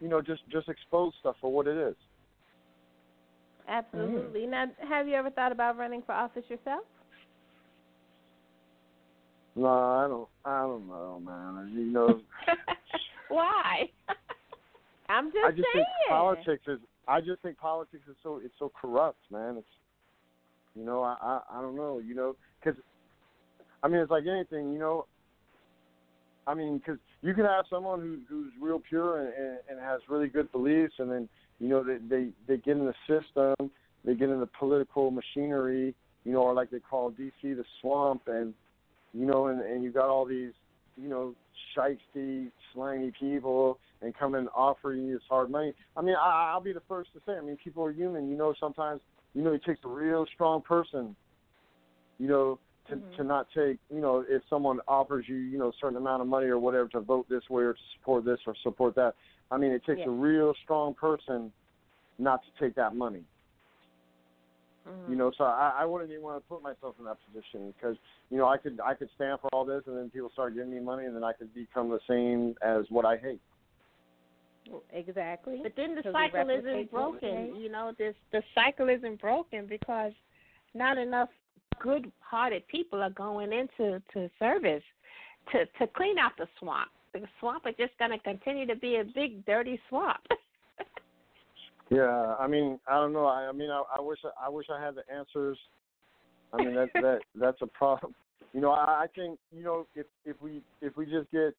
you know, just just expose stuff for what it is. Mm. Absolutely. Now, have you ever thought about running for office yourself? No, I don't I don't know, man. You know. Why? I'm just, I just saying. think politics is. I just think politics is so it's so corrupt, man. It's you know I I, I don't know you know because I mean it's like anything you know. I mean because you can have someone who who's real pure and, and and has really good beliefs, and then you know they they they get in the system, they get in the political machinery, you know, or like they call DC the swamp, and you know, and and you got all these you know, shiesty, slangy people and come and offer you this hard money. I mean, I, I'll be the first to say. I mean, people are human. You know, sometimes you know it takes a real strong person, you know, to mm-hmm. to not take. You know, if someone offers you, you know, a certain amount of money or whatever to vote this way or to support this or support that. I mean, it takes Yeah. a real strong person not to take that money. Mm-hmm. You know, so I, I wouldn't even want to put myself in that position because you know I could I could stand for all this and then people start giving me money and then I could become the same as what I hate. Exactly. But then the cycle isn't replicate what we broken. hate. You know, this the cycle isn't broken because not enough good-hearted people are going into to service to to clean out the swamp. The swamp is just going to continue to be a big dirty swamp. Yeah, I mean I don't know. I, I mean I, I wish I wish I had the answers. I mean that that that's a problem. You know, I, I think you know if if we if we just get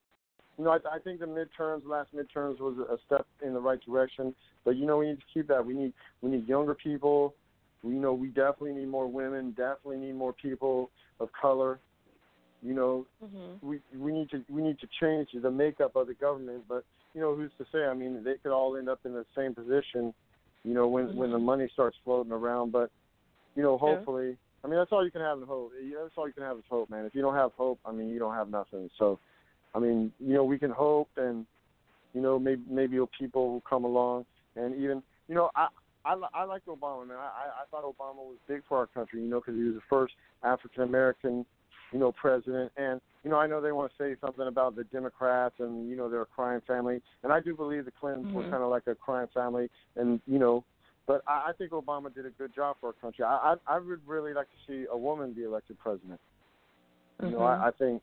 you know, I, I think the midterms, last midterms was a step in the right direction. But you know, we need to keep that. We need we need younger people. We you know we definitely need more women. Definitely need more people of color. You know, mm-hmm. we we need to we need to change the makeup of the government. But you know, who's to say? I mean, they could all end up in the same position. You know, when when the money starts floating around. But you know, hopefully, I mean, that's all you can have in hope. That's all you can have is hope, man. If you don't have hope, I mean, you don't have nothing. So, I mean, you know, we can hope, and you know, maybe maybe people will come along, and even you know, I I, I like Obama, man. I I thought Obama was big for our country, you know, because he was the first African American, you know, president. And you know, I know they want to say something about the Democrats and you know they're a crime family, and I do believe the Clintons Mm-hmm. were kind of like a crime family, and you know, but I, I think Obama did a good job for our country. I I, I would really like to see a woman be elected president. You know, Mhm. I, I think,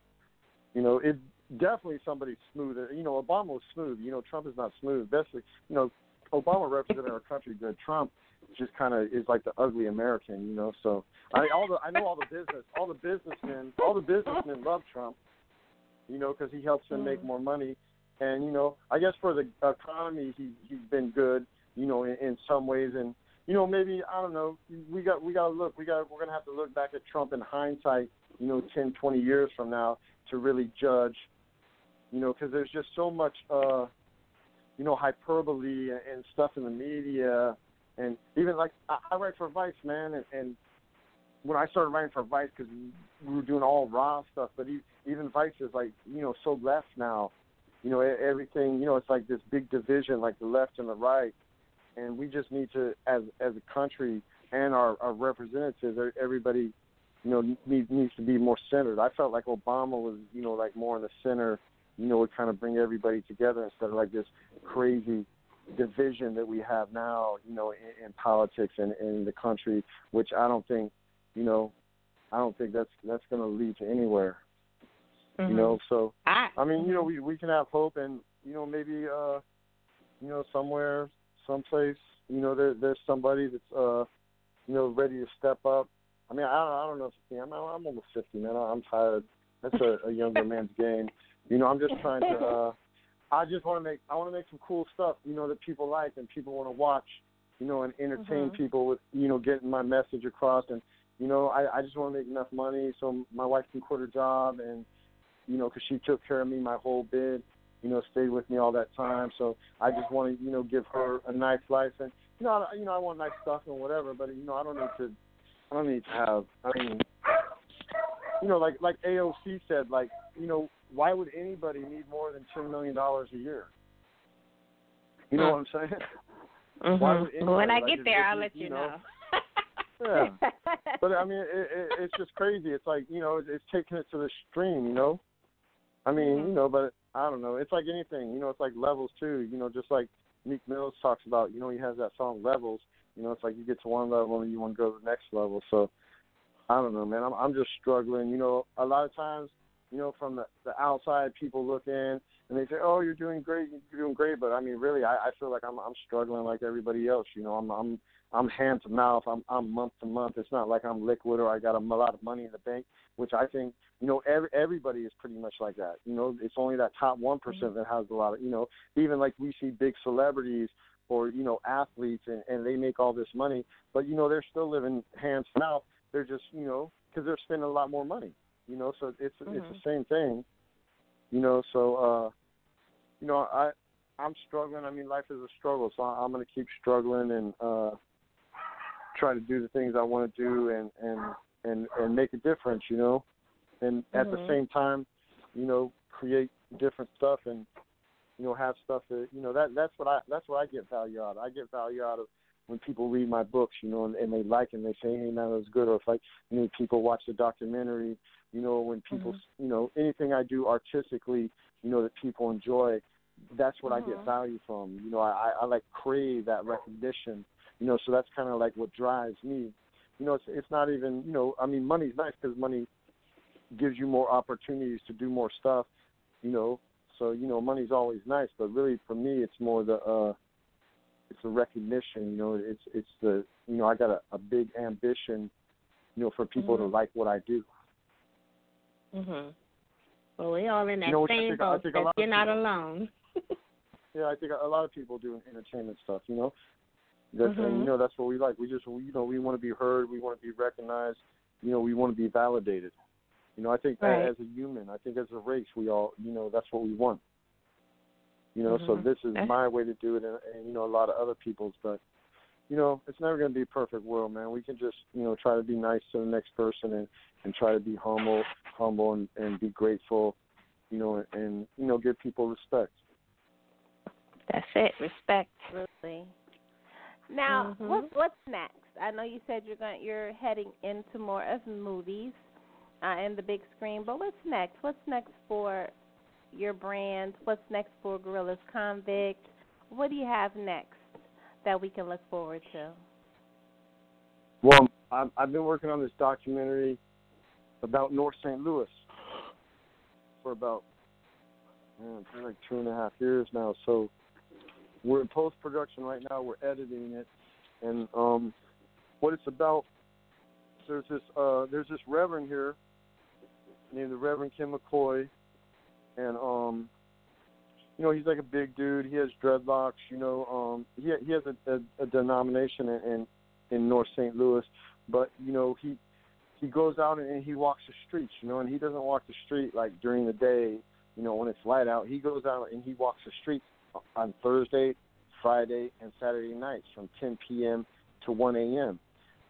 you know, it definitely somebody smoother. You know, Obama was smooth. You know, Trump is not smooth. Basically, you know, Obama represented our country good. Trump just kind of is like the ugly American. You know, so I all the I know all the business, all the businessmen, all the businessmen love Trump. You know, because he helps them make more money, and you know, I guess for the economy, he he's been good. You know, in, in some ways, and you know, maybe I don't know. We got we got to look. We got we're gonna have to look back at Trump in hindsight. You know, ten, twenty years from now to really judge. You know, because there's just so much, uh, you know, hyperbole and, and stuff in the media, and even like I, I write for Vice, man, and, and when I started writing for Vice, because we were doing all raw stuff, but even Vice is like, you know, so left now. You know, everything. You know, it's like this big division, like the left and the right and we just need to, as as a country and our, our representatives, everybody, you know, needs needs to be more centered. I felt like Obama was, you know, like more in the center, you know, would kind of bring everybody together instead of like this crazy division that we have now, you know, in, in politics and in the country, which I don't think, you know, I don't think that's that's going to lead to anywhere. Mhm. You know, so I, I mean, you know, we we can have hope, and you know, maybe uh, you know, somewhere, someplace, you know, there there's somebody that's uh, you know, ready to step up. I mean, I don't, I don't know if it's me. I'm I'm almost fifty, man. I'm tired. That's a, a younger man's game. You know, I'm just trying to. uh I just want to make I want to make some cool stuff, you know, that people like and people want to watch, you know, and entertain Mhm. people with, you know, getting my message across. And you know, I I just want to make enough money so my wife can quit her job and you know, because she took care of me my whole bid, you know, stayed with me all that time. So I just want to, you know, give her a nice life, and you know, I, you know, I want nice stuff and whatever, but you know, I don't need to, I don't need to have. I mean, you know, like like AOC said, like you know, why would anybody need more than ten million dollars a year? You know what I'm saying? Why would. Well, when I anybody, get there, if I'll you- let you know. Yeah. but I mean, it, it, it's just crazy. It's like you know, it's, it's taking it to the extreme. You know, I mean, Mm-hmm. you know, but I don't know. It's like anything. You know, it's like levels too. You know, just like Meek Mills talks about. You know, he has that song Levels. You know, it's like you get to one level and you want to go to the next level. So I don't know, man. I'm I'm just struggling. You know, a lot of times, you know, from the the outside, people look in and they say, "Oh, you're doing great. You're doing great." But I mean, really, I, I feel like I'm I'm struggling like everybody else. You know, I'm I'm I'm hand to mouth. I'm I'm month to month. It's not like I'm liquid or I got a, a lot of money in the bank, which I think you know every, everybody is pretty much like that. You know, it's only that top one mm-hmm. that has a lot of you know. Even like we see big celebrities or you know athletes and and they make all this money, but you know they're still living hand to mouth. They're just you know because they're spending a lot more money. You know, so it's it's Mhm. the same thing. You know, so uh, you know I. I'm struggling. I mean, life is a struggle, so I'm going to keep struggling and uh try to do the things I want to do and and and and make a difference, you know. And at the Mhm. same time, you know, create different stuff and you know have stuff that you know that that's what I that's what I get value out. of. I get value out of when people read my books, you know, and, and they like and they say, "Hey, man, that was good," or if like you know people watch the documentary, you know, when people you know anything I do artistically, you know, that people enjoy, that's what I get Mhm. value from. You know, I I I, like crave that recognition you know so that's kind of like what drives me you know it's it's not even you know i mean money's nice because money gives you more opportunities to do more stuff you know so you know money's always nice but really for me it's more the uh it's the recognition you know it's it's the you know i got a, a big ambition you know for people to Mhm. like what i do Mhm. Well, we all in that You know, same think- boat. that You're not people- alone. yeah i think a lot of people do entertainment stuff you know that and Mhm. you know that's what we like we just you know we want to be heard we want to be recognized you know we want to be validated you know i think Right. as a human i think as a race we all you know that's what we want you know so Mhm. this is my way to do it and, and you know a lot of other people's but you know it's never going to be a perfect world man we can just you know try to be nice to the next person and and try to be humble humble and and be grateful you know, and you know, give people respect. That's it, respect. Absolutely. Now, Mhm. what's what's next? I know you said you're going you're heading into more of movies uh, and the big screen, but what's next? What's next for your brand? What's next for Gorillas Convict? What do you have next that we can look forward to? Well, I've, been working on this documentary about North St. Louis for about man, like two and a half years now. So we're in post production right now. We're editing it, and um, what it's about. There's this uh, there's this reverend here named the Reverend Kim McCoy, and um, you know he's like a big dude. He has dreadlocks. You know, um, he he has a, a, a denomination in, in in North St. Louis, but you know he he goes out and he walks the streets, you know, and he doesn't walk the street like during the day, you know, when it's light out. He goes out and he walks the streets on Thursday, Friday, and Saturday nights from 10 p.m. to 1 a.m.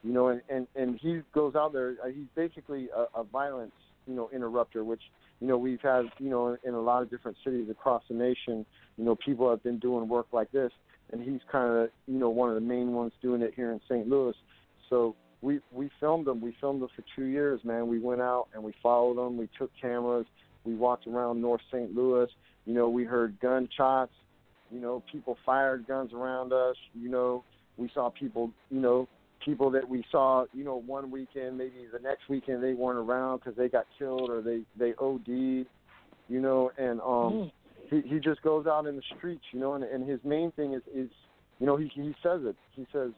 You know, and and and he goes out there. uh, He's basically a, a violence, you know, interrupter, which you know we've had, you know, in a lot of different cities across the nation. You know, people have been doing work like this, and he's kind of, you know, one of the main ones doing it here in St. Louis. So we we filmed him. We filmed him for two years, man. We went out and we followed him. We took cameras. We walked around North St. Louis. You know, we heard gunshots. You know, people fired guns around us. You know, we saw people. You know, people that we saw. You know, one weekend, maybe the next weekend they weren't around because they got killed or they they OD'd. You know, and um, he he just goes out in the streets. You know, and and his main thing is is you know he he says it. He says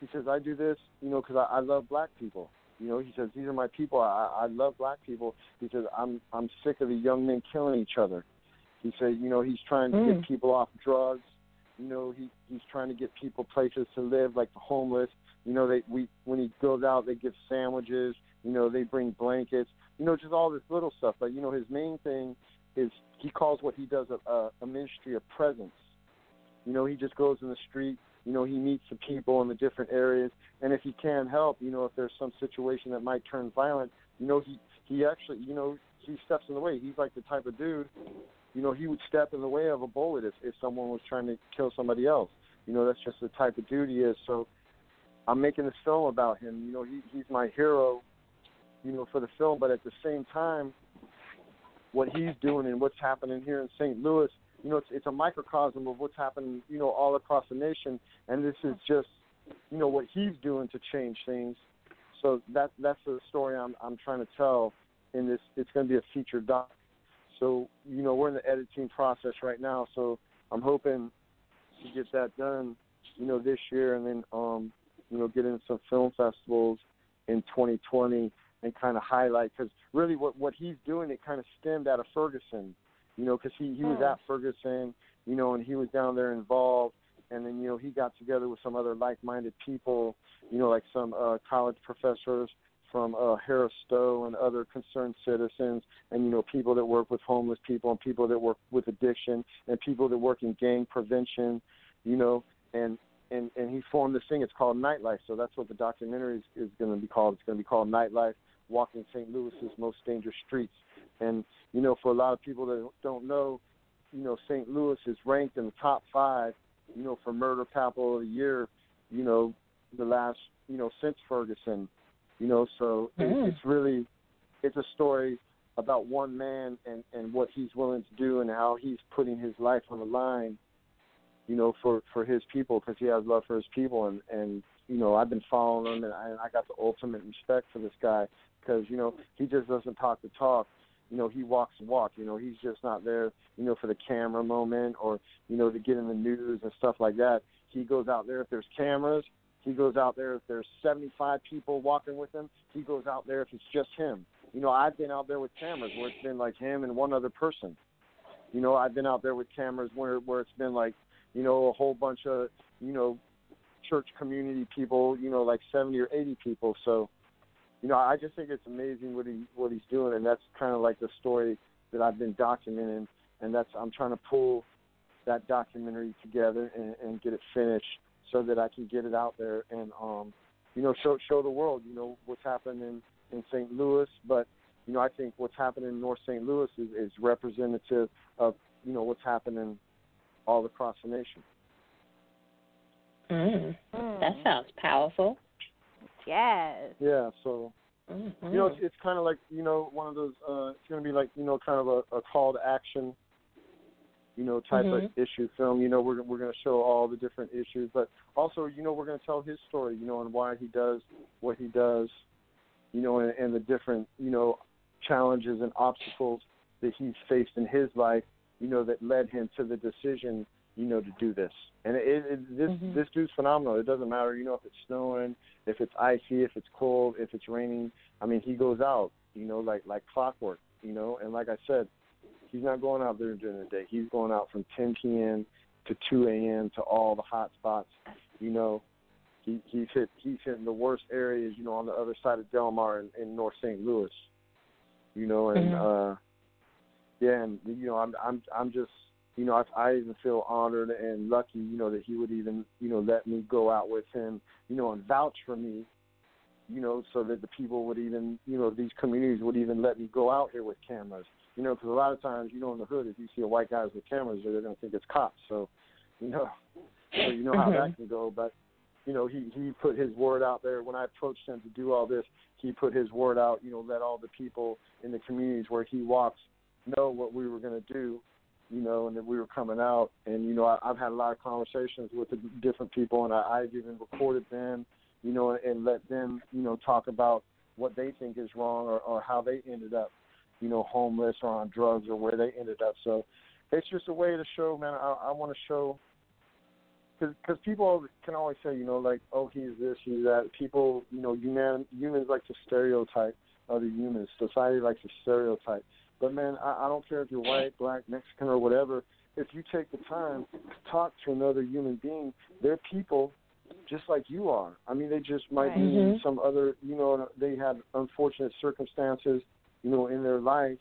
he says I do this, you know, because I, I love black people. You know, he says these are my people. I, I love black people. He says I'm I'm sick of the young men killing each other. He said, you know, he's trying to Mm. get people off drugs. You know, he he's trying to get people places to live, like the homeless. You know, they we when he goes out, they give sandwiches. You know, they bring blankets. You know, just all this little stuff. But you know, his main thing is he calls what he does a, a, a ministry of presence. You know, he just goes in the street. You know, he meets the people in the different areas, and if he can help, you know, if there's some situation that might turn violent, you know, he he actually, you know, he steps in the way. He's like the type of dude, you know, he would step in the way of a bullet if if someone was trying to kill somebody else. You know, that's just the type of dude he is. So, I'm making a film about him. You know, he he's my hero. You know, for the film, but at the same time, what he's doing and what's happening here in St. Louis, you know, it's it's a microcosm of what's happening, you know, all across the nation, and this is just, you know, what he's doing to change things. So that that's the story I'm I'm trying to tell in this. It's going to be a feature doc. So you know, we're in the editing process right now. So I'm hoping to get that done, you know, this year, and then um, you know, get in some film festivals in 2020 and kind of highlight because really what what he's doing it kind of stemmed out of Ferguson, you know, because he he was Hmm. at Ferguson, you know, and he was down there involved, and then you know he got together with some other like-minded people, you know, like some uh, college professors from uh, Harris Stowe and other concerned citizens, and you know people that work with homeless people and people that work with addiction and people that work in gang prevention, you know, and and and he formed this thing. It's called Nightlife. So that's what the documentary is, is going to be called. It's going to be called Nightlife: Walking St. Louis's Most Dangerous Streets. And you know, for a lot of people that don't know, you know, St. Louis is ranked in the top five, you know, for murder capital of the year. You know, the last, you know, since Ferguson. You know, so it, Mm. it's really, it's a story about one man and and what he's willing to do and how he's putting his life on the line you know, for for his people because he has love for his people, and and you know, I've been following him, and I, I got the ultimate respect for this guy because you know he just doesn't talk the talk. You know, he walks the walk. You know, he's just not there, you know, for the camera moment or you know to get in the news and stuff like that. He goes out there if there's cameras. He goes out there if there's 75 people walking with him. He goes out there if it's just him. You know, I've been out there with cameras where it's been like him and one other person. You know, I've been out there with cameras where where it's been like you know, a whole bunch of, you know, church community people, you know, like 70 or 80 people. So, you know, I just think it's amazing what he what he's doing, and that's kind of like the story that I've been documenting, and that's I'm trying to pull that documentary together and, and get it finished so that I can get it out there and um, you know, show show the world, you know, what's happening in St. Louis, but you know, I think what's happening in North St. Louis is, is representative of you know what's happening all across the nation. Mm. That sounds powerful. Yes. Yeah. So Mm-hmm. you know, it's, it's kind of like you know one of those. Uh, it's going to be like you know kind of a, a call to action. You know, type Mhm. of issue film. You know, we're we're going to show all the different issues, but also you know we're going to tell his story. You know, and why he does what he does. You know, and, and the different you know challenges and obstacles that he's faced in his life. You know, that led him to the decision. You know, to do this. And it, it this Mhm. this dude's phenomenal. It doesn't matter. You know, if it's snowing, if it's icy, if it's cold, if it's raining. I mean, he goes out, you know, like like clockwork, you know. And like I said, he's not going out there during the day. He's going out from 10 p.m. to 2 a.m. to all the hot spots. You know, he he's hit he's hitting the worst areas, you know, on the other side of Delmar in, in North St. Louis. You know, and Mhm. uh yeah, and you know, I'm I'm I'm just you know, I, I even feel honored and lucky, you know, that he would even, you know, let me go out with him, you know, and vouch for me, you know, so that the people would even, you know, these communities would even let me go out here with cameras, you know, because a lot of times, you know, in the hood, if you see a white guy with cameras, they're going to think it's cops. So, you know, so you know how Mhm. that can go. But, you know, he he put his word out there. When I approached him to do all this, he put his word out. You know, let all the people in the communities where he walks know what we were going to do you know, and that we were coming out. And you know, I, I've had a lot of conversations with the different people, and I, I've even recorded them, you know, and let them, you know, talk about what they think is wrong or, or how they ended up, you know, homeless or on drugs or where they ended up. So it's just a way to show, man. I, I want to show. Because people can always say, you know, like, oh, he's this, he's that. People, you know, human humans like to stereotype other humans. Society likes to stereotype. But man, I, I don't care if you're white, black, Mexican, or whatever. If you take the time to talk to another human being, they're people just like you are. I mean, they just might Right. be Mhm. some other, you know, they had unfortunate circumstances, you know, in their life,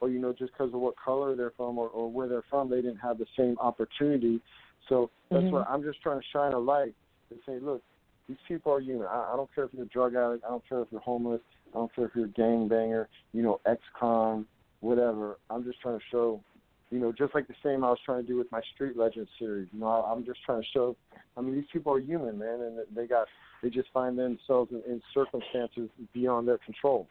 or you know, just because of what color they're from or, or where they're from, they didn't have the same opportunity. So that's Mhm. what I'm just trying to shine a light and say, look, these people are human. I, I don't care if you're a drug addict. I don't care if you're homeless. I don't care if you're a gangbanger. You know, ex-con, whatever. I'm just trying to show, you know, just like the same I was trying to do with my Street Legends series. You know, I'm just trying to show. I mean, these people are human, man, and they got they just find themselves in, in circumstances beyond their control.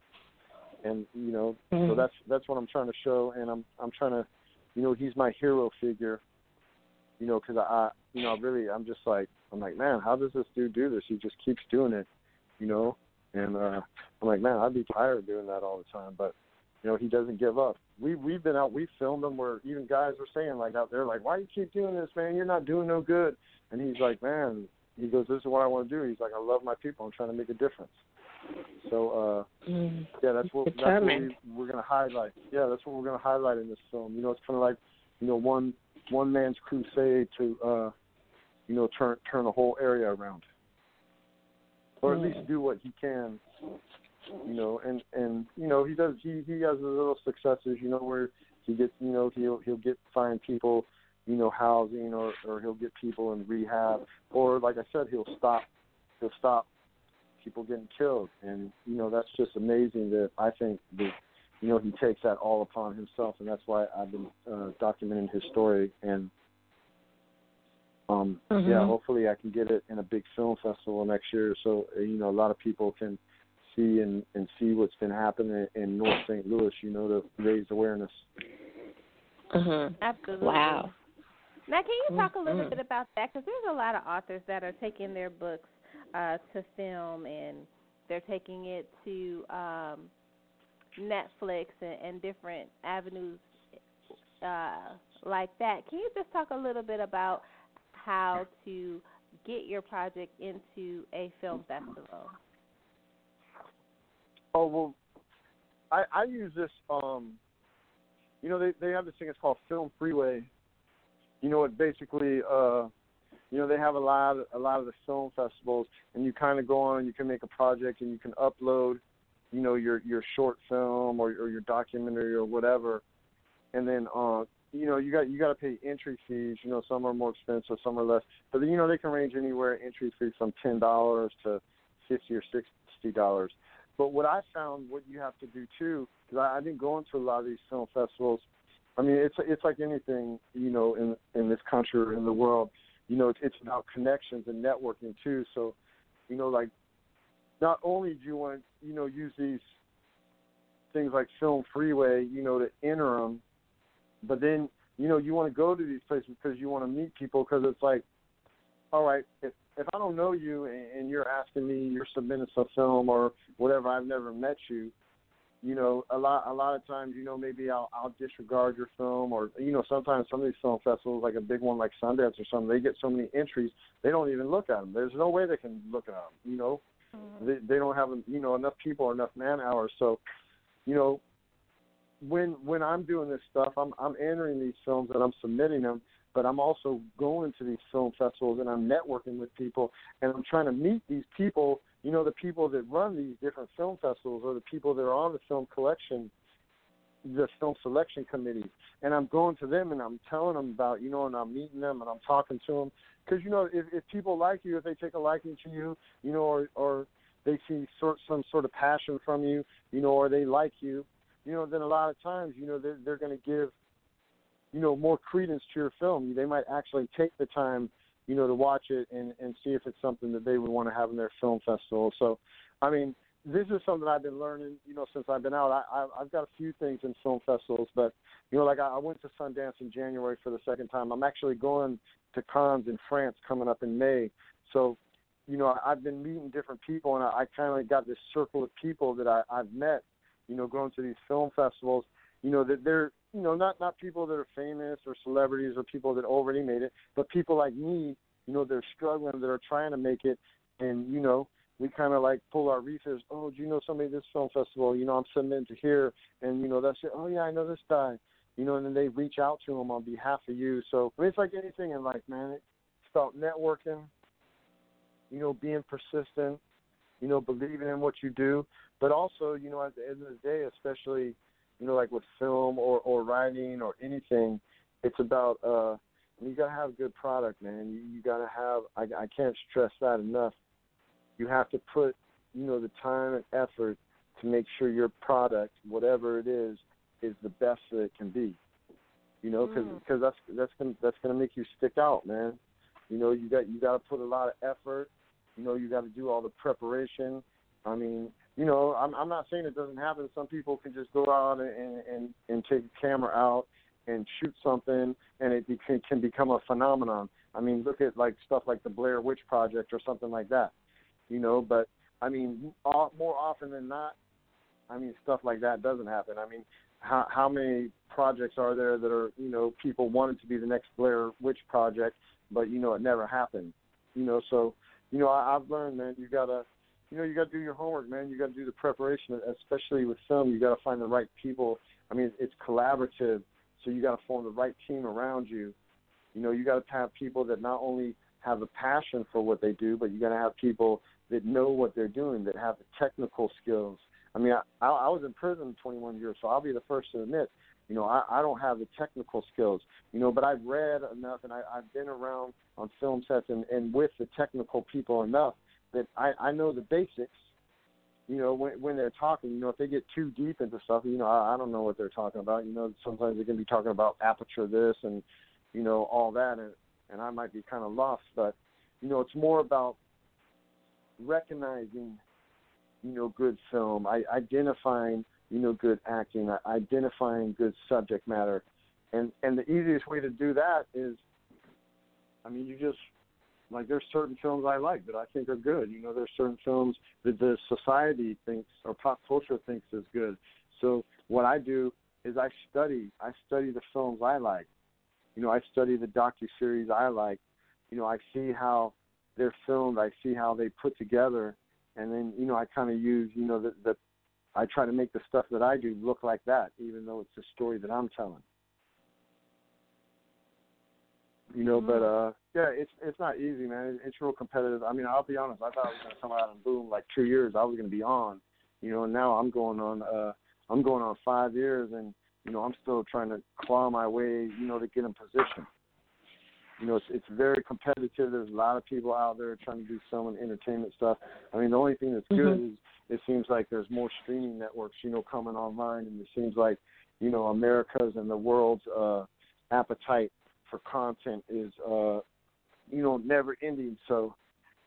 And you know, so Mhm. that's that's what I'm trying to show, and I'm I'm trying to, you know, he's my hero figure. You know, because I, I, you know, really, I'm just like, I'm like, man, how does this dude do this? He just keeps doing it, you know. And uh I'm like, man, I'd be tired of doing that all the time, but you know, he doesn't give up. We we've been out, we filmed him where even guys were saying like out there, like, why you keep doing this, man? You're not doing no good. And he's like, man, he goes, this is what I want to do. He's like, I love my people. I'm trying to make a difference. So uh Mm. yeah, that's what that's what we, we're gonna highlight. Yeah, that's what we're gonna highlight in this film. You know, it's kind of like you know one one man's crusade to uh you know turn turn a whole area around, or at Mm. least do what he can. You know, and and you know he does he he has his little successes. You know where he gets you know he'll he'll get find people you know housing or or he'll get people in rehab or like I said he'll stop he'll stop people getting killed and you know that's just amazing that I think that you know he takes that all upon himself and that's why I've been uh, documenting his story and um Mhm. yeah hopefully I can get it in a big film festival next year so you know a lot of people can see and and see what's been happening in North St. Louis you know to raise awareness Mhm. Absolutely. Wow. Now, can you talk a little Mhm. bit about that? Because there's a lot of authors that are taking their books uh, to film and they're taking it to um, Netflix and, and different avenues uh, like that. Can you just talk a little bit about how to get your project into a film festival? Oh well, I I use this. Um, you know they they have this thing. It's called Film Freeway. You know it basically. Uh, you know they have a lot a lot of the film festivals, and you kind of go on you can make a project and you can upload, you know your your short film or or your documentary or whatever, and then uh you know you got you got to pay entry fees. You know some are more expensive, some are less, but you know they can range anywhere entry fees from ten dollars to fifty or sixty dollars. But what I found, what you have to do too, because I've been going to a lot of these film festivals. I mean, it's it's like anything, you know, in in this country or in the world. You know, it's, it's about connections and networking too. So, you know, like not only do you want to, you know, use these things like Film Freeway, you know, to enter them, but then you know you want to go to these places because you want to meet people because it's like, all right, if if I don't know you and, you're asking me, you're submitting some film or whatever, I've never met you. You know, a lot a lot of times, you know, maybe I'll I'll disregard your film, or you know, sometimes some of these film festivals, like a big one like Sundance or something, they get so many entries, they don't even look at them. There's no way they can look at them. You know, mm-hmm. they they don't have you know enough people or enough man hours. So, you know, when when I'm doing this stuff, I'm I'm entering these films and I'm submitting them but I'm also going to these film festivals and I'm networking with people and I'm trying to meet these people, you know, the people that run these different film festivals or the people that are on the film collection, the film selection committees. And I'm going to them and I'm telling them about, you know, and I'm meeting them and I'm talking to them. Because, you know, if, if people like you, if they take a liking to you, you know, or, or they see sort some sort of passion from you, you know, or they like you, you know, then a lot of times, you know, they're, they're going to give – you know more credence to your film. They might actually take the time, you know, to watch it and and see if it's something that they would want to have in their film festival. So, I mean, this is something I've been learning, you know, since I've been out. I, I I've got a few things in film festivals, but you know, like I, I went to Sundance in January for the second time. I'm actually going to Cannes in France coming up in May. So, you know, I've been meeting different people, and I, I kind of got this circle of people that I, I've met, you know, going to these film festivals. You know, that they're you know, not not people that are famous or celebrities or people that already made it, but people like me, you know, they're struggling, that are trying to make it, and you know, we kind of like pull our research. Oh, do you know somebody at this film festival? You know, I'm submitting to here, and you know, that's it. Oh yeah, I know this guy. You know, and then they reach out to them on behalf of you. So I mean, it's like anything in life, man. It's about networking. You know, being persistent. You know, believing in what you do, but also, you know, at the end of the day, especially you know, like with film or or writing or anything, it's about uh you gotta have a good product, man. You, you gotta have. I, I can't stress that enough. You have to put, you know, the time and effort to make sure your product, whatever it is, is the best that it can be. You know, because mm. cause that's that's gonna that's gonna make you stick out, man. You know, you got you got to put a lot of effort. You know, you got to do all the preparation. I mean, you know, I'm I'm not saying it doesn't happen. Some people can just go out and and and take a camera out and shoot something, and it can can become a phenomenon. I mean, look at like stuff like the Blair Witch Project or something like that. You know, but I mean, more often than not, I mean, stuff like that doesn't happen. I mean, how how many projects are there that are you know people wanted to be the next Blair Witch Project, but you know it never happened. You know, so you know I, I've learned, man, you gotta you know, you got to do your homework, man. You got to do the preparation, especially with film. You got to find the right people. I mean, it's collaborative, so you got to form the right team around you. You know, you got to have people that not only have a passion for what they do, but you got to have people that know what they're doing, that have the technical skills. I mean, I, I was in prison 21 years, so I'll be the first to admit, you know, I, I don't have the technical skills, you know, but I've read enough and I, I've been around on film sets and, and with the technical people enough that I, I know the basics. You know, when when they're talking, you know, if they get too deep into stuff, you know, I, I don't know what they're talking about. You know, sometimes they can be talking about aperture this and you know all that, and and I might be kind of lost. But you know, it's more about recognizing, you know, good film, I, identifying, you know, good acting, identifying good subject matter, and and the easiest way to do that is, I mean, you just like there's certain films I like that I think are good. You know, there's certain films that the society thinks or pop culture thinks is good. So what I do is I study. I study the films I like. You know, I study the docu series I like. You know, I see how they're filmed. I see how they put together, and then you know I kind of use you know the, the I try to make the stuff that I do look like that, even though it's a story that I'm telling. You know, mm-hmm. but uh yeah, it's it's not easy, man. It's real competitive. I mean, I'll be honest. I thought I was gonna come out and boom, like two years, I was gonna be on. You know, and now I'm going on. uh I'm going on five years, and you know, I'm still trying to claw my way. You know, to get in position. You know, it's it's very competitive. There's a lot of people out there trying to do some entertainment stuff. I mean, the only thing that's good Mhm. is it seems like there's more streaming networks, you know, coming online, and it seems like, you know, America's and the world's uh, appetite for content is, uh, you know, never ending. So,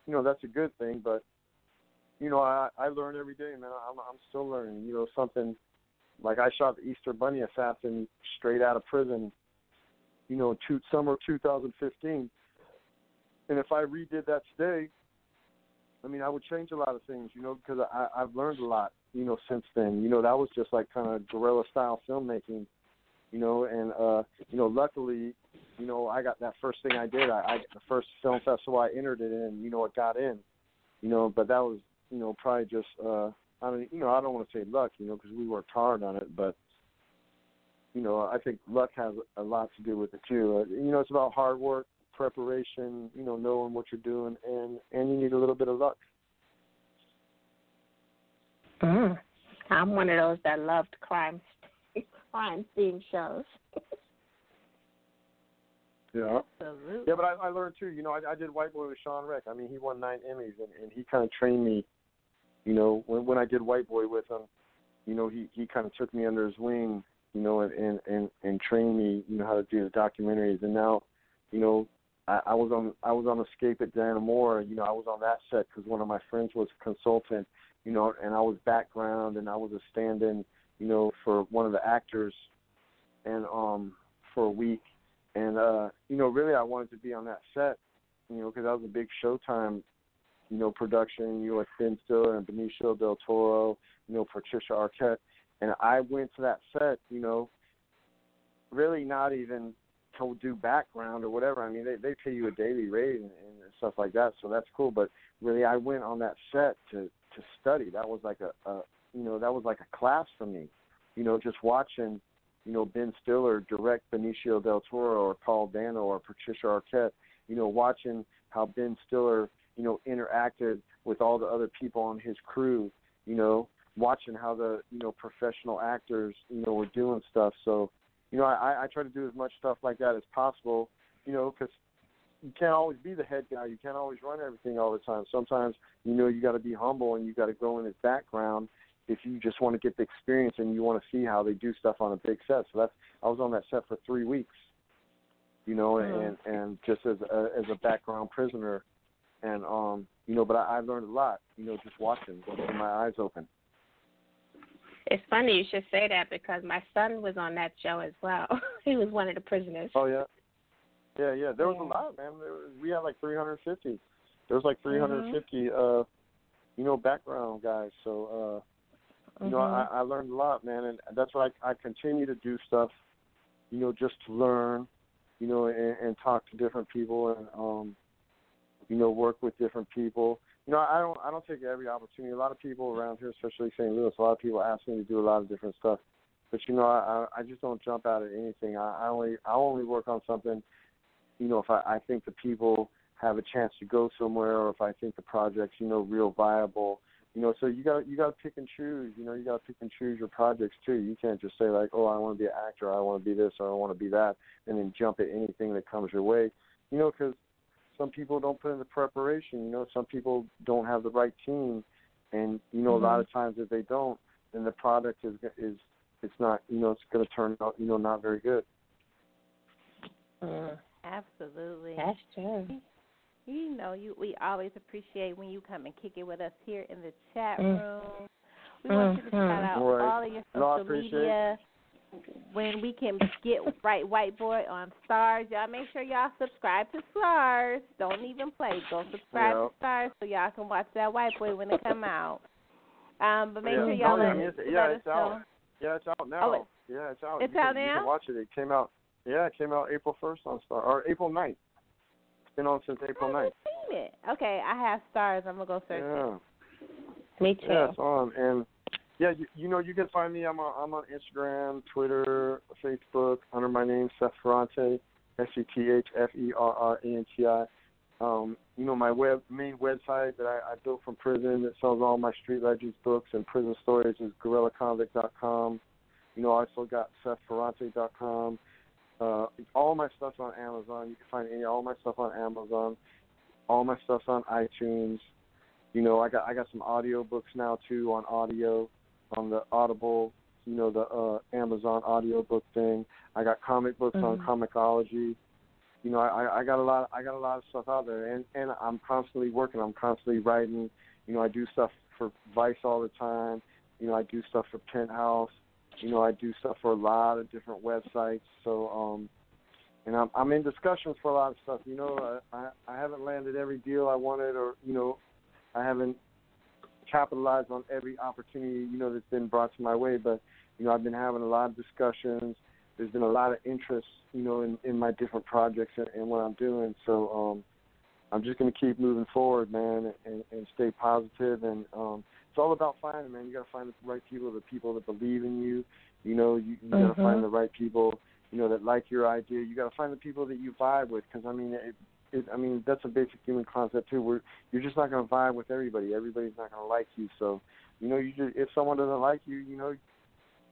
you know, that's a good thing. But, you know, I I learn every day, man. I'm I'm still learning. You know, something like I shot the Easter Bunny assassin straight out of prison. You know, two, summer 2015. And if I redid that today, I mean, I would change a lot of things, you know, because I, I've learned a lot, you know, since then. You know, that was just like kind of guerrilla style filmmaking, you know, and uh, you know, luckily, you know, I got that first thing I did. I, I the first film festival I entered it in, you know, it got in, you know, but that was, you know, probably just, uh, I mean, you know, I don't want to say luck, you know, because we worked hard on it, but you know, I think luck has a lot to do with it too. Uh, you know, it's about hard work, preparation, you know, knowing what you're doing, and and you need a little bit of luck. Mm. I'm one of those that loved crime crime theme shows. Yeah. Absolutely. Yeah, but I, I learned too. You know, I, I did White Boy with Shawn Rech. I mean, he won nine Emmys, and, and he kind of trained me. You know, when when I did White Boy with him, you know, he he kind of took me under his wing. You know, and and and, and trained me. You know how to do the documentaries. And now, you know, I, I was on I was on Escape at Dannemora. You know, I was on that set because one of my friends was a consultant. You know, and I was background, and I was a stand-in. You know, for one of the actors, and um for a week and uh, you know, really, I wanted to be on that set, you know, because that was a big Showtime, you know, production. You know, with Stiller and Benicio del Toro, you know, Patricia Arquette, and I went to that set, you know, really not even to do background or whatever. I mean, they they pay you a daily rate and, and stuff like that, so that's cool. But really, I went on that set to to study. That was like a, a you know, that was like a class for me, you know, just watching you know, Ben Stiller direct Benicio del Toro or Paul Dano or Patricia Arquette, you know, watching how Ben Stiller, you know, interacted with all the other people on his crew, you know, watching how the, you know, professional actors, you know, were doing stuff. So, you know, I, I try to do as much stuff like that as possible, you know, because you can't always be the head guy. You can't always run everything all the time. Sometimes, you know, you got to be humble and you got to go in his background if you just want to get the experience and you want to see how they do stuff on a big set. So that's I was on that set for three weeks, you know, and and just as a, as a background prisoner, and um, you know, but I, I learned a lot, you know, just watching, keeping my eyes open. It's funny you should say that because my son was on that show as well. he was one of the prisoners. Oh yeah, yeah, yeah. There was a lot, man. There was, we had like 350. There was like 350, uh, you know, background guys. So. uh you know, I, I learned a lot, man, and that's why I, I continue to do stuff, you know, just to learn, you know, and, and talk to different people and, um, you know, work with different people. You know, I don't, I don't take every opportunity. A lot of people around here, especially St. Louis, a lot of people ask me to do a lot of different stuff, but you know, I, I just don't jump out at anything. I, I only, I only work on something, you know, if I, I think the people have a chance to go somewhere, or if I think the project's, you know, real viable you know so you got you got to pick and choose you know you got to pick and choose your projects too you can't just say like oh i want to be an actor i want to be this or i want to be that and then jump at anything that comes your way you know because some people don't put in the preparation you know some people don't have the right team and you know mm-hmm. a lot of times if they don't then the product is is it's not you know it's going to turn out you know not very good Mm. Absolutely. That's true. You know, you we always appreciate when you come and kick it with us here in the chat Mm. room. We want you to shout out Right. all of your social appreciate media. When we can get right white boy on Starz, y'all make sure y'all subscribe to Starz. Don't even play. Go subscribe Yeah. to Starz so y'all can watch that white boy when it come out. Um, but make yeah. sure y'all oh, yeah, let, it's, let yeah, us it's know. Yeah, it's out now. Oh, it- yeah, it's out. it's you can, out You now? can watch it. It came out. Yeah, it came out April first on Star or April 9th. Been on since April 9th. Seen it. Okay, I have Starz. I'm gonna go search it. Yeah. Me too. Yeah, it's on. And yeah, you, you know, you can find me. I'm on, I'm on Instagram, Twitter, Facebook under my name, Seth Ferranti, S E T H F E R R A N T I. Um, you know, my web main website that I, I built from prison that sells all my street legends books and prison stories is GorillaConvict.com. You know, I also got SethFerranti.com. Uh, all my stuff's on Amazon. You can find any all my stuff on Amazon. All my stuff's on iTunes. You know, I got I got some audio books now too on audio on the Audible. You know, the uh, Amazon audio book thing. I got comic books on Mhm. Comixology. You know, I, I got a lot. I got a lot of stuff out there, and and I'm constantly working. I'm constantly writing. You know, I do stuff for Vice all the time. You know, I do stuff for Penthouse. You know, I do stuff for a lot of different websites. So, um, and I'm I'm in discussions for a lot of stuff. You know, I I, haven't landed every deal I wanted, or you know, I haven't capitalized on every opportunity you know that's been brought to my way. But you know, I've been having a lot of discussions. There's been a lot of interest, you know, in in my different projects and, and what I'm doing. So, um, I'm just gonna keep moving forward, man, and, and stay. And um, it's all about finding, man. You gotta find the right people, the people that believe in you. You know, you, you gotta Mhm. find the right people, you know, that like your idea. You gotta find the people that you vibe with, because I mean, it, it, I mean, that's a basic human concept too. Where you're just not gonna vibe with everybody. Everybody's not gonna like you. So, you know, you just if someone doesn't like you, you know,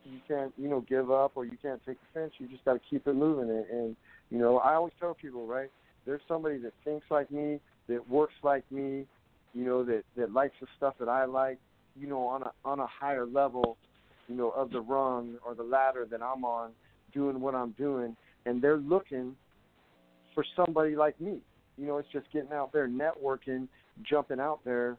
you can't, you know, give up or you can't take offense. You just got to keep it moving. And, and you know, I always tell people, right? There's somebody that thinks like me, that works like me, you know, that that likes the stuff that I like, you know, on a on a higher level, you know, of the rung or the ladder that I'm on, doing what I'm doing, and they're looking for somebody like me. You know, it's just getting out there, networking, jumping out there,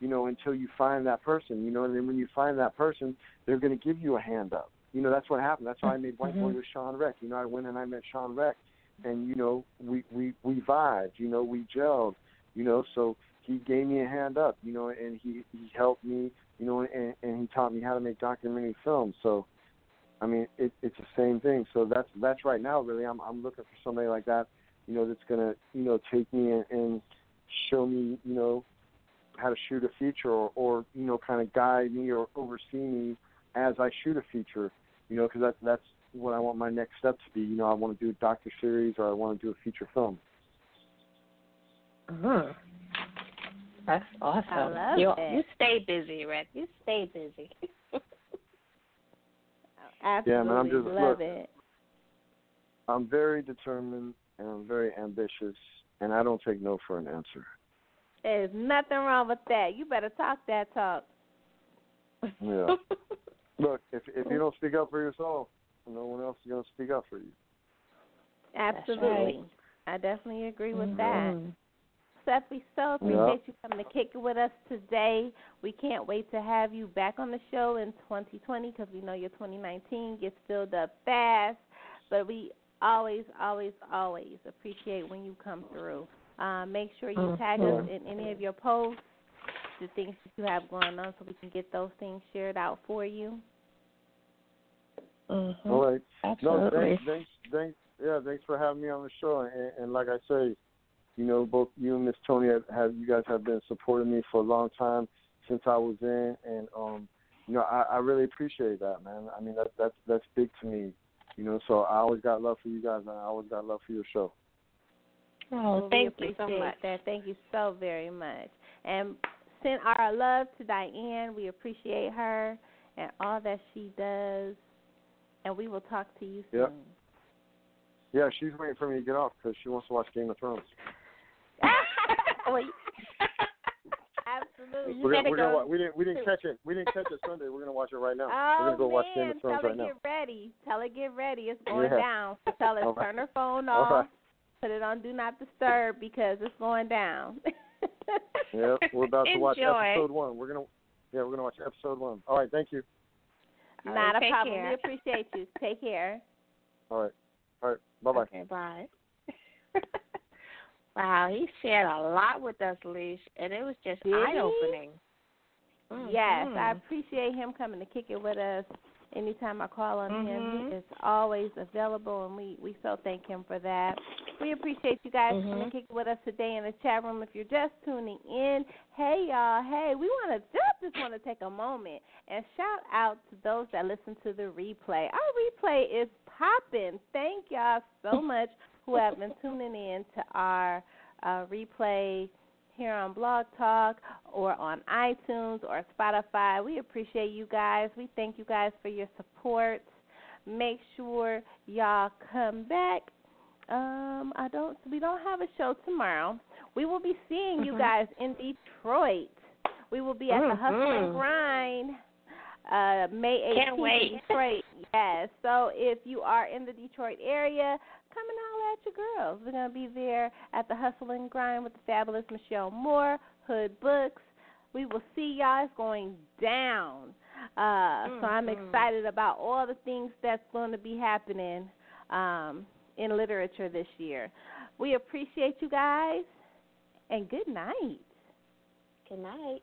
you know, until you find that person, you know, and then when you find that person, they're going to give you a hand up. You know, that's what happened. That's why I made White Boy Mhm. with Shawn Rech. You know, I went and I met Shawn Rech, and you know, we we we vibed. You know, we gelled. You know, so he gave me a hand up. You know, and he he helped me. You know, and and he taught me how to make documentary films. So, I mean, it, it's the same thing. So that's that's right now. Really, I'm I'm looking for somebody like that. You know, that's gonna you know take me and, and show me you know how to shoot a feature or, or you know kind of guide me or oversee me as I shoot a feature. You know, because that's that's what I want my next step to be. You know, I want to do a docu series or I want to do a feature film. Mhm. That's awesome. I love you, it. you stay busy, Red. You stay busy. Absolutely Yeah, man, I'm just- love look. it. I'm very determined and I'm very ambitious, and I don't take no for an answer. There's nothing wrong with that. You better talk that talk. Yeah. Look, if if you don't speak up for yourself, no one else is gonna speak up for you. Absolutely. I definitely agree with mm-hmm. that. Seth, so Yeah. appreciate you coming to kick it with us today. We can't wait to have you back on the show in 2020 because we know your 2019 gets filled up fast. But we always, always, always appreciate when you come through. Uh, make sure you tag us in any of your posts, the things that you have going on, so we can get those things shared out for you. Mhm. All right. No, Absolutely. thanks, thanks, thanks. Yeah, thanks for having me on the show. And, and like I say, you know, both you and Miss Toni have, have you guys have been supporting me for a long time since I was in, and um, you know, I, I really appreciate that, man. I mean, that that's that's big to me, you know. So I always got love for you guys, and I always got love for your show. Oh, we thank you so much. that. Thank you so very much. And send our love to Diane. We appreciate her and all that she does. And we will talk to you soon. Yep. Yeah, she's waiting for me to get off because she wants to watch Game of Thrones. Well, Absolutely. we're gonna, we're gonna, we didn't we didn't catch it. We didn't catch it Sunday. We're gonna watch it right now. Oh, we're gonna oh, go man. watch Game of Thrones tell right her now. get ready. Tell her get ready. It's going Yeah. down. So tell her All right. turn her phone off. right. Put it on Do Not Disturb because it's going down. Yeah, we're about to watch Enjoy. episode one. We're gonna yeah, we're gonna watch episode one. All right, thank you. All Not right, a problem. care. We appreciate you. Take care. All right. All right. Bye bye. Okay, bye. Wow, he shared a lot with us, Leash, and it was just eye opening. Yes, I Mhm. appreciate him coming to kick it with us. Anytime I call on him, Mhm. he is always available, and we we so thank him for that. We appreciate you guys coming Mhm. to kick it with us today in the chat room. If you're just tuning in, hey y'all, hey, we want to just just want to take a moment and shout out to those that listen to the replay. Our replay is popping. Thank y'all so much who have been tuning in to our uh, replay here on Blog Talk or on iTunes or Spotify. We appreciate you guys. We thank you guys for your support. make sure y'all come back. Um, I don't. We don't have a show tomorrow. We will be seeing you Mhm. guys in Detroit. We will be at the Hustle and Mhm. Grind uh, May 18th Can't wait. Detroit. yes. So if you are in the Detroit area, come and holler at your girls. We're going to be there at the Hustle and Grind with the fabulous Michelle Moore, Hood Books. We will see y'all. It's going down. Uh, So I'm Mhm. excited about all the things that's going to be happening um, in literature this year. We appreciate you guys, and good night. Good night.